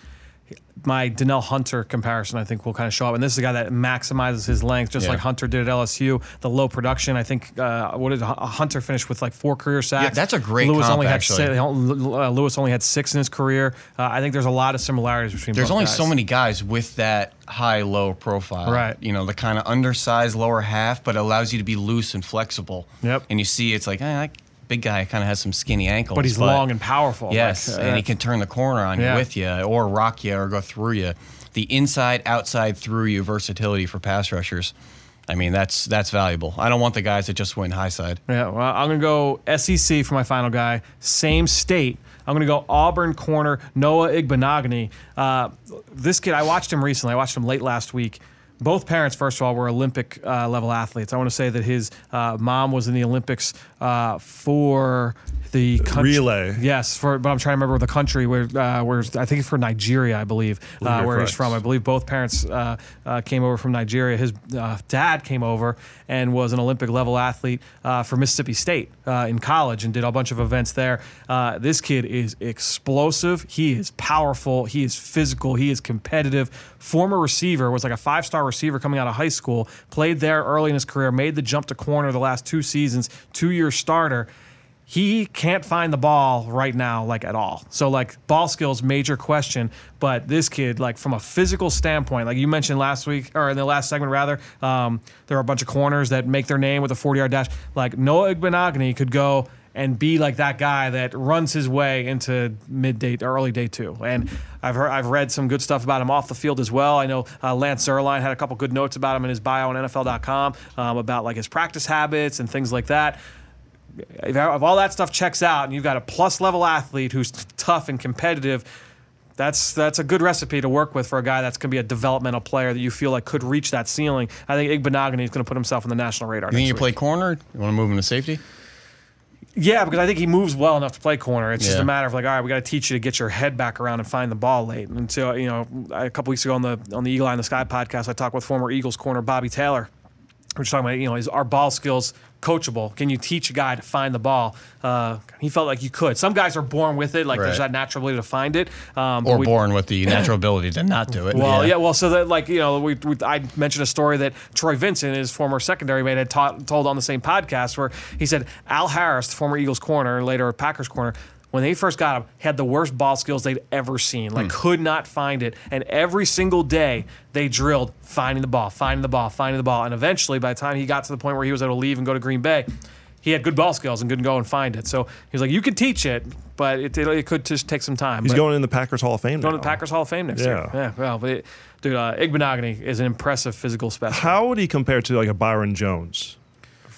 my Danielle Hunter comparison, I think, will kind of show up. And this is a guy that maximizes his length, just Yeah. like Hunter did at LSU. The low production, I think, uh, what did Hunter finish with like four career sacks? Yeah, that's a great Lewis comp, only had actually. si- uh, Lewis only had six in his career. Uh, I think there's a lot of similarities between. There's only guys. so many guys with that high low profile. Right. You know, the kind of undersized lower half, but it allows you to be loose and flexible. Yep. And you see it's like, eh, that big guy kind of has some skinny ankles. But he's long and powerful. Yes, Like, uh, and he can turn the corner on Yeah. you with you, or rock you, or go through you. The inside, outside, through you versatility for pass rushers. I mean, that's that's valuable. I don't want the guys that just win high side. Yeah, well, I'm going to go SEC for my final guy. Same state. I'm going to go Auburn corner Noah Igbinoghene. Uh, this kid, I watched him recently. I watched him late last week. Both parents, first of all, were Olympic uh, level athletes. I want to say that his uh, mom was in the Olympics uh, for the country. Relay. Yes, for but I'm trying to remember the country where uh, where I think it's for Nigeria, I believe, uh, where he's from. I believe both parents uh, uh, came over from Nigeria. His uh, dad came over and was an Olympic level athlete uh, for Mississippi State uh, in college and did a bunch of events there. Uh, this kid is explosive. He is powerful. He is physical. He is competitive. Former receiver was like a five star receiver coming out of high school. Played there early in his career. Made the jump to corner the last two seasons. Two starter he can't find the ball right now, like at all. So like ball skills, major question. But this kid, like from a physical standpoint, like you mentioned last week or in the last segment rather, um, there are a bunch of corners that make their name with a 40 yard dash. Like Noah Igbinoghene could go and be like that guy that runs his way into mid day or early day two. And I've heard, I've read some good stuff about him off the field as well. I know uh, Lance Zierlein had a couple good notes about him in his bio on NFL.com um, about like his practice habits and things like that if, if all that stuff checks out and you've got a plus level athlete who's tough and competitive, that's that's a good recipe to work with for a guy that's going to be a developmental player that you feel like could reach that ceiling. I think Igbinoghene is going to put himself on the national radar. You think you play corner? You want to move him to safety? Yeah, because I think he moves well enough to play corner. It's just a matter of like, all right, we got to teach you to get your head back around and find the ball late. And so, you know, a couple weeks ago on the on the Eagle Eye in the Sky podcast, I talked with former Eagles corner Bobby Taylor. We're talking about, you know, is our ball skills coachable? Can you teach a guy to find the ball? Uh, he felt like you could. Some guys are born with it, like there's that natural ability to find it. Um, Or we- born with the natural ability to not do it? well, yeah. well, so that like you know, we, we I mentioned a story that Troy Vincent, his former secondary mate, had taught, told on the same podcast where he said Al Harris, the former Eagles corner later Packers corner. When they first got him, had the worst ball skills they'd ever seen. Like, could not find it. And every single day, they drilled finding the ball, finding the ball, finding the ball. And eventually, by the time he got to the point where he was able to leave and go to Green Bay, he had good ball skills and couldn't go and find it. So he was like, "You can teach it, but it, it, it could just take some time." He's But- going in the Packers Hall of Fame. Going to the Packers Hall of Fame next year. Yeah. Yeah, well, but it, dude, uh, Igbinoghene is an impressive physical specimen. How would he compare to like a Byron Jones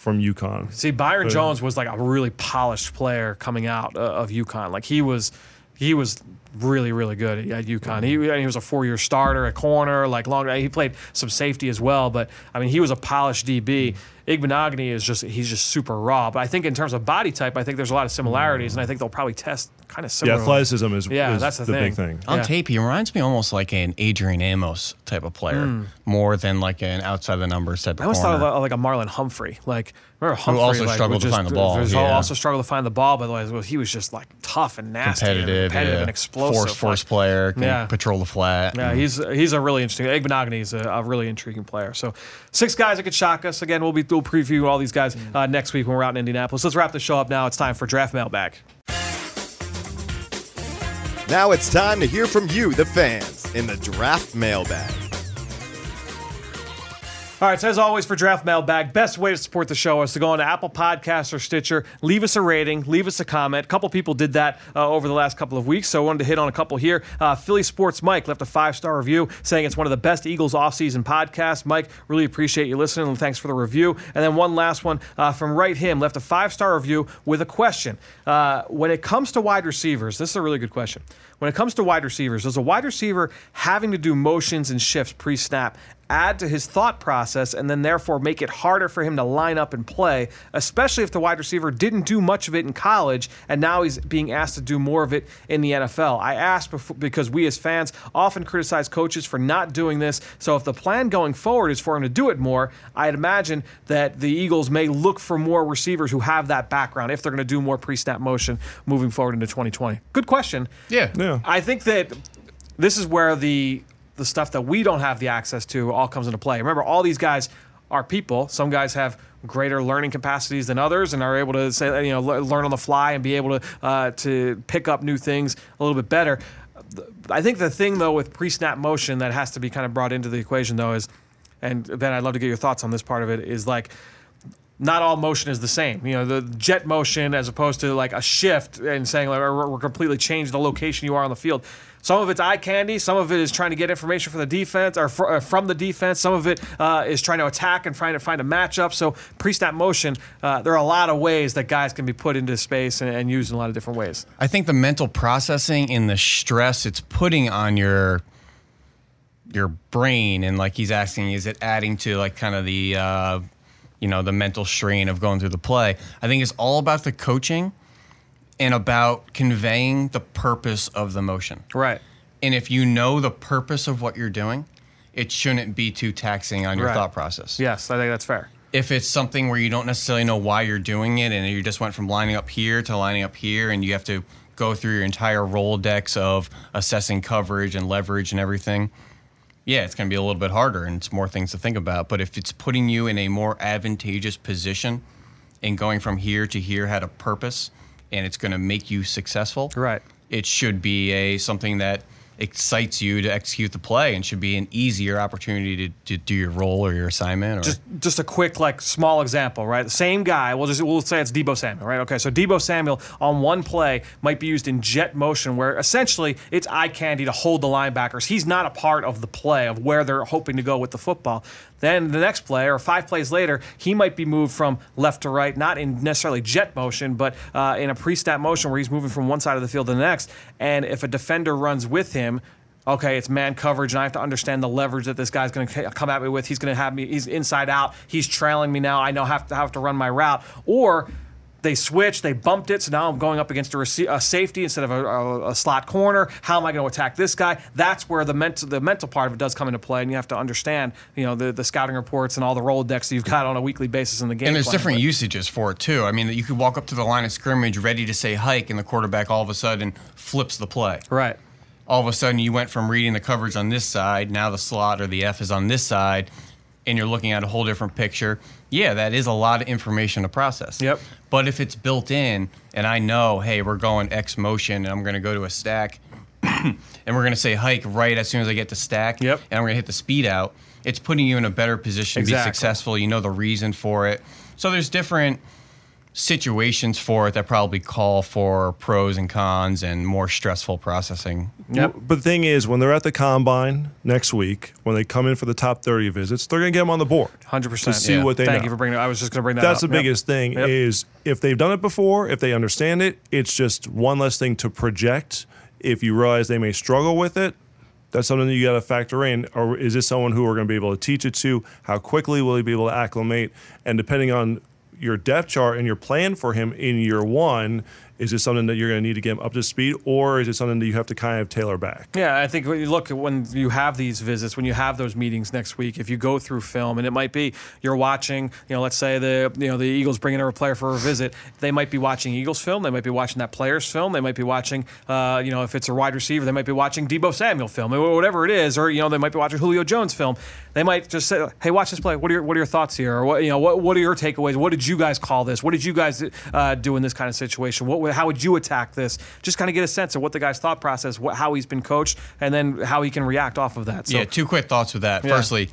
from UConn? See, Byron Jones was like a really polished player coming out uh, of UConn. Like he was, he was really, really good at, at UConn. He, he was a four-year starter at corner, like long. He played some safety as well, but I mean, he was a polished DB. Igbinoghene is just he's just super raw. But I think in terms of body type, I think there's a lot of similarities, and I think they'll probably test kind of The similar. athleticism is, Yeah, is that's the the thing. big thing. On Yeah. tape, he reminds me almost like an Adrian Amos type of player, Hmm. more than like an outside the numbers type of I always corner. thought of like a Marlon Humphrey. Like remember Humphrey also like, struggled to just- find the ball, was- yeah. Also struggled to find the ball, but like, he was just like tough and nasty, and competitive, competitive yeah. and explosive. force force like- player, can Yeah. patrol the flat. Yeah, he's he's a really interesting. Igbinoghene is a, a really intriguing player. So six guys that could shock us. Again, we'll be we'll preview all these guys uh, next week when we're out in Indianapolis. Let's wrap the show up now. It's time for draft mailbag. Now it's time to hear from you, the fans, in the draft mailbag. All right, so as always for Draft Mailbag, best way to support the show is to go on to Apple Podcasts or Stitcher, leave us a rating, leave us a comment. A couple people did that uh, over the last couple of weeks, so I wanted to hit on a couple here. Uh, Philly Sports Mike left a five star review saying it's one of the best Eagles offseason podcasts. Mike, really appreciate you listening and thanks for the review. And then one last one uh, from Right Him left a five star review with a question. Uh, when it comes to wide receivers, this is a really good question. When it comes to wide receivers, does a wide receiver having to do motions and shifts pre snap add to his thought process and then therefore make it harder for him to line up and play, especially if the wide receiver didn't do much of it in college and now he's being asked to do more of it in the NFL. I asked before, because we as fans often criticize coaches for not doing this. So if the plan going forward is for him to do it more, I'd imagine that the Eagles may look for more receivers who have that background if they're going to do more pre-snap motion moving forward into 2020. Good question. Yeah. Yeah. I think that this is where the the stuff that we don't have the access to all comes into play. Remember, all these guys are people. Some guys have greater learning capacities than others and are able to say you know learn on the fly and be able to uh, to pick up new things a little bit better. I think the thing though with pre-snap motion that has to be kind of brought into the equation though is, and Ben, I'd love to get your thoughts on this part of it. Is like not all motion is the same. You know, the jet motion as opposed to like a shift and saying like we're, completely changing the location you are on the field. Some of it's eye candy. Some of it is trying to get information from the defense or fr- uh, from the defense. Some of it uh, is trying to attack and trying to find a matchup. So pre-snap motion, uh, there are a lot of ways that guys can be put into space and, and used in a lot of different ways. I think the mental processing and the stress it's putting on your your brain and like he's asking is it adding to like kind of the uh, you know the mental strain of going through the play i think it's all about the coaching and about conveying the purpose of the motion Right. and if you know the purpose of what you're doing it shouldn't be too taxing on your Right. thought process Yes, I think that's fair. if it's something where you don't necessarily know why you're doing it and you just went from lining up here to lining up here and you have to go through your entire Rolodex of assessing coverage and leverage and everything, yeah, it's going to be a little bit harder and it's more things to think about. But if it's putting you in a more advantageous position and going from here to here had a purpose and it's going to make you successful, Right. it should be a something that excites you to execute the play and should be an easier opportunity to, to do your role or your assignment. Or just just a quick like small example, right? The same guy. We'll just we'll say it's Deebo Samuel, right? Okay, so Deebo Samuel on one play might be used in jet motion, where essentially it's eye candy to hold the linebackers. He's not a part of the play of where they're hoping to go with the football. Then the next play, or five plays later, he might be moved from left to right, not in necessarily jet motion, but uh, in a pre-snap motion where he's moving from one side of the field to the next. And if a defender runs with him, okay, it's man coverage, and I have to understand the leverage that this guy's going to come at me with. He's going to have me. He's inside out. He's trailing me now. I know have to have to run my route. Or they switched, they bumped it, so now I'm going up against a, rece- a safety instead of a, a, a slot corner. How am I going to attack this guy? That's where the mental the mental part of it does come into play, and you have to understand, you know, the, the scouting reports and all the Rolodex that you've got on a weekly basis in the game. And there's plan. different But- usages for it too. I mean, you could walk up to the line of scrimmage ready to say hike, and the quarterback all of a sudden flips the play. Right. All of a sudden, you went from reading the coverage on this side, now the slot or the F is on this side, and you're looking at a whole different picture. Yeah, that is a lot of information to process. Yep. But if it's built in, and I know, hey, we're going X motion, and I'm going to go to a stack, and we're going to say hike right as soon as I get to stack, Yep. and I'm going to hit the speed out, it's putting you in a better position to be successful. You know the reason for it. So there's different situations for it that probably call for pros and cons and more stressful processing. Yep. But the thing is, when they're at the combine next week, when they come in for the top 30 visits, they're going to get them on the board. Hundred percent. To see what they Thank know. you for bringing. it. I was just going to bring that. That's up. the Yep. biggest thing Yep. is if they've done it before, if they understand it, it's just one less thing to project. If you realize they may struggle with it, that's something that you got to factor in. Or is this someone who we're going to be able to teach it to? How quickly will he be able to acclimate? And depending on your depth chart and your plan for him in year one, is it something that you're going to need to get him up to speed, or is it something that you have to kind of tailor back? Yeah, I think when you look at when you have these visits, when you have those meetings next week, if you go through film, and it might be you're watching, you know, let's say the you know the Eagles bringing in a player for a visit, they might be watching Eagles film, they might be watching that player's film, they might be watching, uh, you know, if it's a wide receiver, they might be watching Deebo Samuel film, or whatever it is, or you know, they might be watching Julio Jones film. They might just say, "Hey, watch this play. What are your what are your thoughts here? Or what you know, what what are your takeaways? What did you guys call this? What did you guys uh, do in this kind of situation? What how would you attack this? Just kind of get a sense of what the guy's thought process, what, how he's been coached, and then how he can react off of that. So, yeah, two quick thoughts with that. Yeah. Firstly,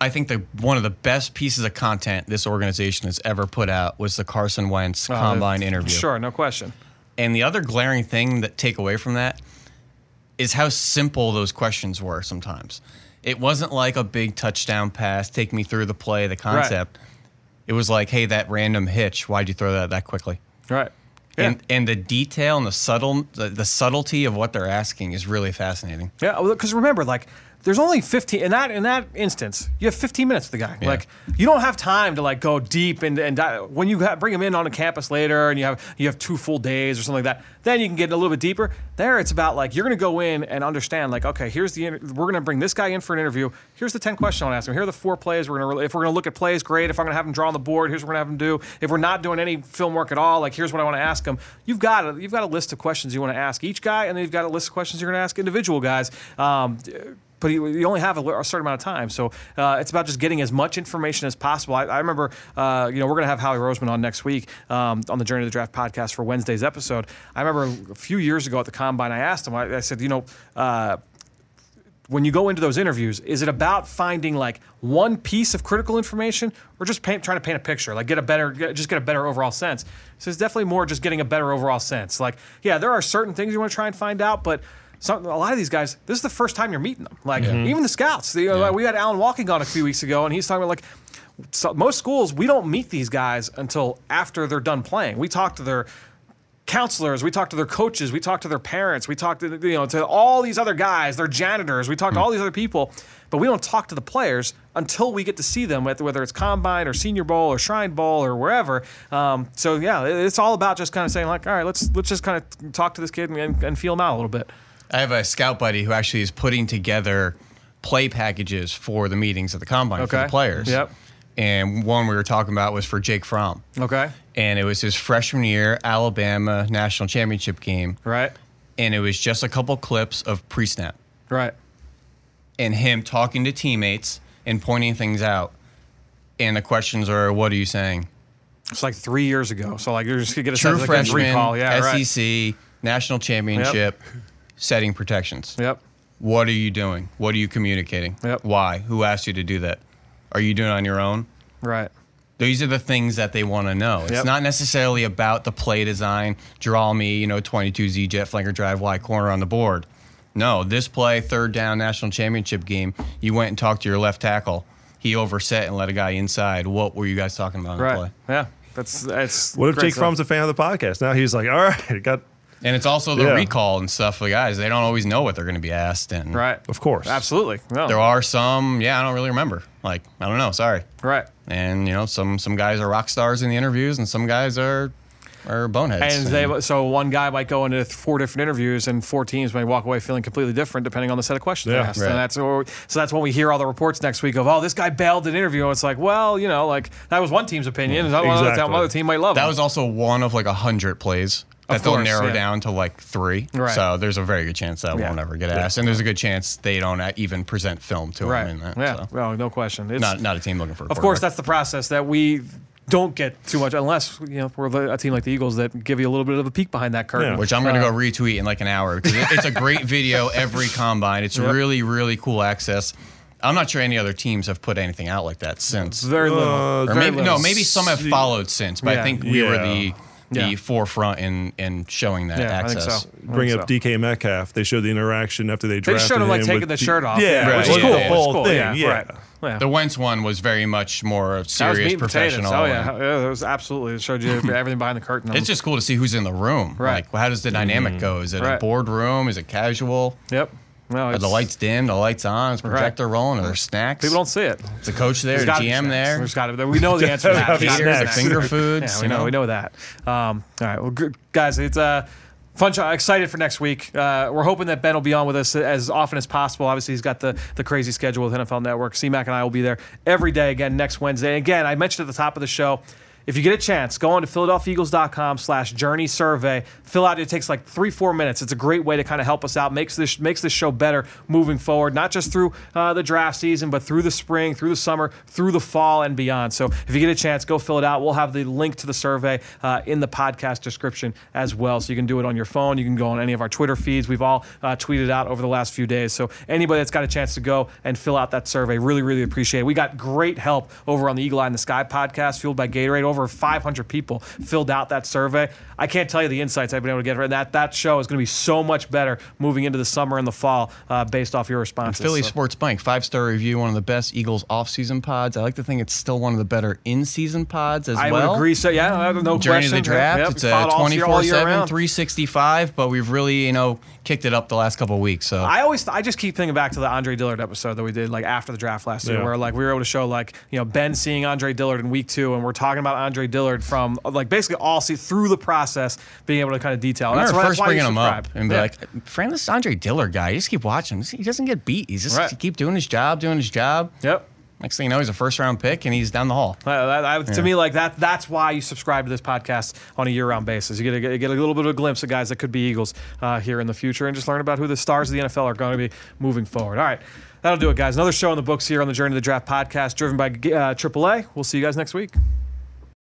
I think the one of the best pieces of content this organization has ever put out was the Carson Wentz uh, combine interview. Sure, no question. And the other glaring thing that take away from that is how simple those questions were sometimes. It wasn't like a big touchdown pass, take me through the play, the concept. It was like, hey, that random hitch, why'd you throw that that quickly? Right. Yeah. And and the detail and the subtle the, the subtlety of what they're asking is really fascinating. Yeah, because remember, like, there's only 15 in that in that instance. You have 15 minutes with the guy. Yeah. Like, you don't have time to like go deep and and di- when you ha- bring him in on a campus later and you have you have two full days or something like that. Then you can get a little bit deeper. There, it's about like you're going to go in and understand. Like, okay, here's the inter- we're going to bring this guy in for an interview. Here's the 10 questions I want to ask him. Here are the four plays we're going to if we're going to look at plays, great. If I'm going to have him draw on the board, here's what we're going to have him do. If we're not doing any film work at all, like here's what I want to ask him. You've got a, you've got a list of questions you want to ask each guy, and then you've got a list of questions you're going to ask individual guys. Um, but you, you only have a, a certain amount of time, so uh, it's about just getting as much information as possible. I, I remember, uh, you know, we're going to have Howie Roseman on next week um, on the Journey to the Draft podcast for Wednesday's episode. I remember a few years ago at the combine, I asked him, I, I said, you know. Uh, when you go into those interviews, is it about finding like one piece of critical information, or just paint, trying to paint a picture, like get a better, get- just get a better overall sense? So it's definitely more just getting a better overall sense. Like, yeah, there are certain things you want to try and find out, but some, a lot of these guys, this is the first time you're meeting them. Like even the scouts. The, uh, We had Alan Walking on a few weeks ago, and he's talking about like so most schools we don't meet these guys until after they're done playing. We talk to their counselors, we talk to their coaches, we talk to their parents, we talk to you know to all these other guys, their janitors, we talk to all these other people, but we don't talk to the players until we get to see them, whether whether it's combine or Senior Bowl or Shrine Bowl or wherever. Um, so yeah, it's all about just kind of saying like, all right, let's let's just kind of talk to this kid and, and feel him out a little bit. I have a scout buddy who actually is putting together play packages for the meetings at the combine for the players. Yep. And one we were talking about was for Jake Fromm. Okay. And it was his freshman year Alabama national championship game. Right. And it was just a couple clips of pre snap Right. and him talking to teammates and pointing things out. And the questions are, what are you saying? It's like three years ago. So like you're just gonna get a True sense of like, his freshman, recall. Yeah, right. SEC, national championship, setting protections. Yep. What are you doing? What are you communicating? Yep. Why? Who asked you to do that? Are you doing it on your own? Right. These are the things that they want to know. It's Yep. not necessarily about the play design, draw me, you know, 22 Z jet flanker drive Y corner on the board. No, this play, third down national championship game, you went and talked to your left tackle. He overset and let a guy inside. What were you guys talking about on the Right. play? Yeah. That's that's. What if Jake stuff. Fromm's a fan of the podcast? Now he's like, all right, got And it's also the Yeah. recall and stuff for the guys. They don't always know what they're going to be asked. And Right. of course. Absolutely. No. there are some, yeah, I don't really remember. Like, I don't know, sorry. Right. And, you know, some some guys are rock stars in the interviews and some guys are are boneheads. And they, so one guy might go into four different interviews, and four teams may walk away feeling completely different depending on the set of questions they Yeah. asked. Right. And that's or, so that's when we hear all the reports next week of, oh, this guy bailed an interview. And it's like, well, you know, like that was one team's opinion, and another, Exactly. another team might love that him. was also one of like a hundred plays that Of they'll course, narrow yeah. down to like three. Right. So there's a very good chance that Yeah. won't ever get asked, and there's a good chance they don't uh, even present film to right. them in that. yeah. so. Well, no question. It's, Not not a team looking for. A of course, that's the process that we don't get too much unless you know we're a team like the Eagles that give you a little bit of a peek behind that curtain. Yeah. which I'm going to go retweet in like an hour because it's a great video every combine. It's Yep. really really cool access. I'm not sure any other teams have put anything out like that since. Very little. Uh, or Very maybe little. no, maybe some have followed since, but Yeah. I think we were Yeah. the the Yeah. forefront in in showing that Yeah, I think access. so. I bring think up so. DK Metcalf. They showed the interaction after they They drafted just showed him like taking with the D- shirt off. Yeah, Right. which is yeah, cool. yeah, Which Whole cool. thing, Yeah. yeah. Right. Yeah. The Wentz one was very much more That was serious, potatoes. professional. Oh yeah, yeah, it was absolutely. It showed you everything behind the curtain. It's just cool to see who's in the room. Right. Like, how does the dynamic mm. go? Is it Right. a boardroom? Is it casual? Yep. No, the lights dim? The lights on? The projector rolling? Are there snacks? People don't see it. it. Is the coach there? There's The GM there? There's got to be. We know the answer to that. gotta be There's gotta be snacks. Finger foods? Yeah, we you know. We know that. Um, all right, well, g- guys, it's uh, fun show. Excited for next week. Uh, we're hoping that Ben will be on with us as often as possible. Obviously, he's got the the crazy schedule with NFL Network. C-Mac and I will be there every day again next Wednesday. Again, I mentioned at the top of the show. If you get a chance, go on to philadelphiaeagles.com slash journey survey. Fill out, it takes like three, four minutes. It's a great way to kind of help us out, makes this makes this show better moving forward, not just through uh, the draft season, but through the spring, through the summer, through the fall, and beyond. So if you get a chance, go fill it out. We'll have the link to the survey uh, in the podcast description as well. So you can do it on your phone. You can go on any of our Twitter feeds. We've all uh, tweeted out over the last few days. So anybody that's got a chance to go and fill out that survey, really, really appreciate it. We got great help over on the Eagle Eye in the Sky podcast, fueled by Gatorade. Over 500 people filled out that survey. I can't tell you the insights I've been able to get from that. That show is going to be so much better moving into the summer and the fall uh, based off your responses. Philly So- Sports Bank, five star review, one of the best Eagles off season pods. I like to think it's still one of the better in season pods as I well. would agree. So yeah, no no Journey question. to the draft. Yep, it's a followed all year- all 24 year 7, 365, but we've really, you know, kicked it up the last couple of weeks. So I always, I just keep thinking back to the Andre Dillard episode that we did like after the draft last year, where like we were able to show like you know Ben seeing Andre Dillard in week two, and we're talking about Andre Dillard from like basically all see through the process, being able to kind of detail. I That's why- first that's bringing him up and be Yeah. like, Fran, this Andre Dillard guy, you just keep watching. He doesn't get beat. He's just Right. he keep doing his job, doing his job. yep. Next thing you know, he's a first round pick and he's down the hall. Uh, that- that- To me, like that, that's why you subscribe to this podcast on a year-round basis. You get a, get a little bit of a glimpse of guys that could be Eagles uh, here in the future, and just learn about who the stars of the NFL are going to be moving forward. All right, that'll do it, guys. Another show in the books here on the Journey to the Draft podcast, driven by uh, AAA. We'll see you guys next week.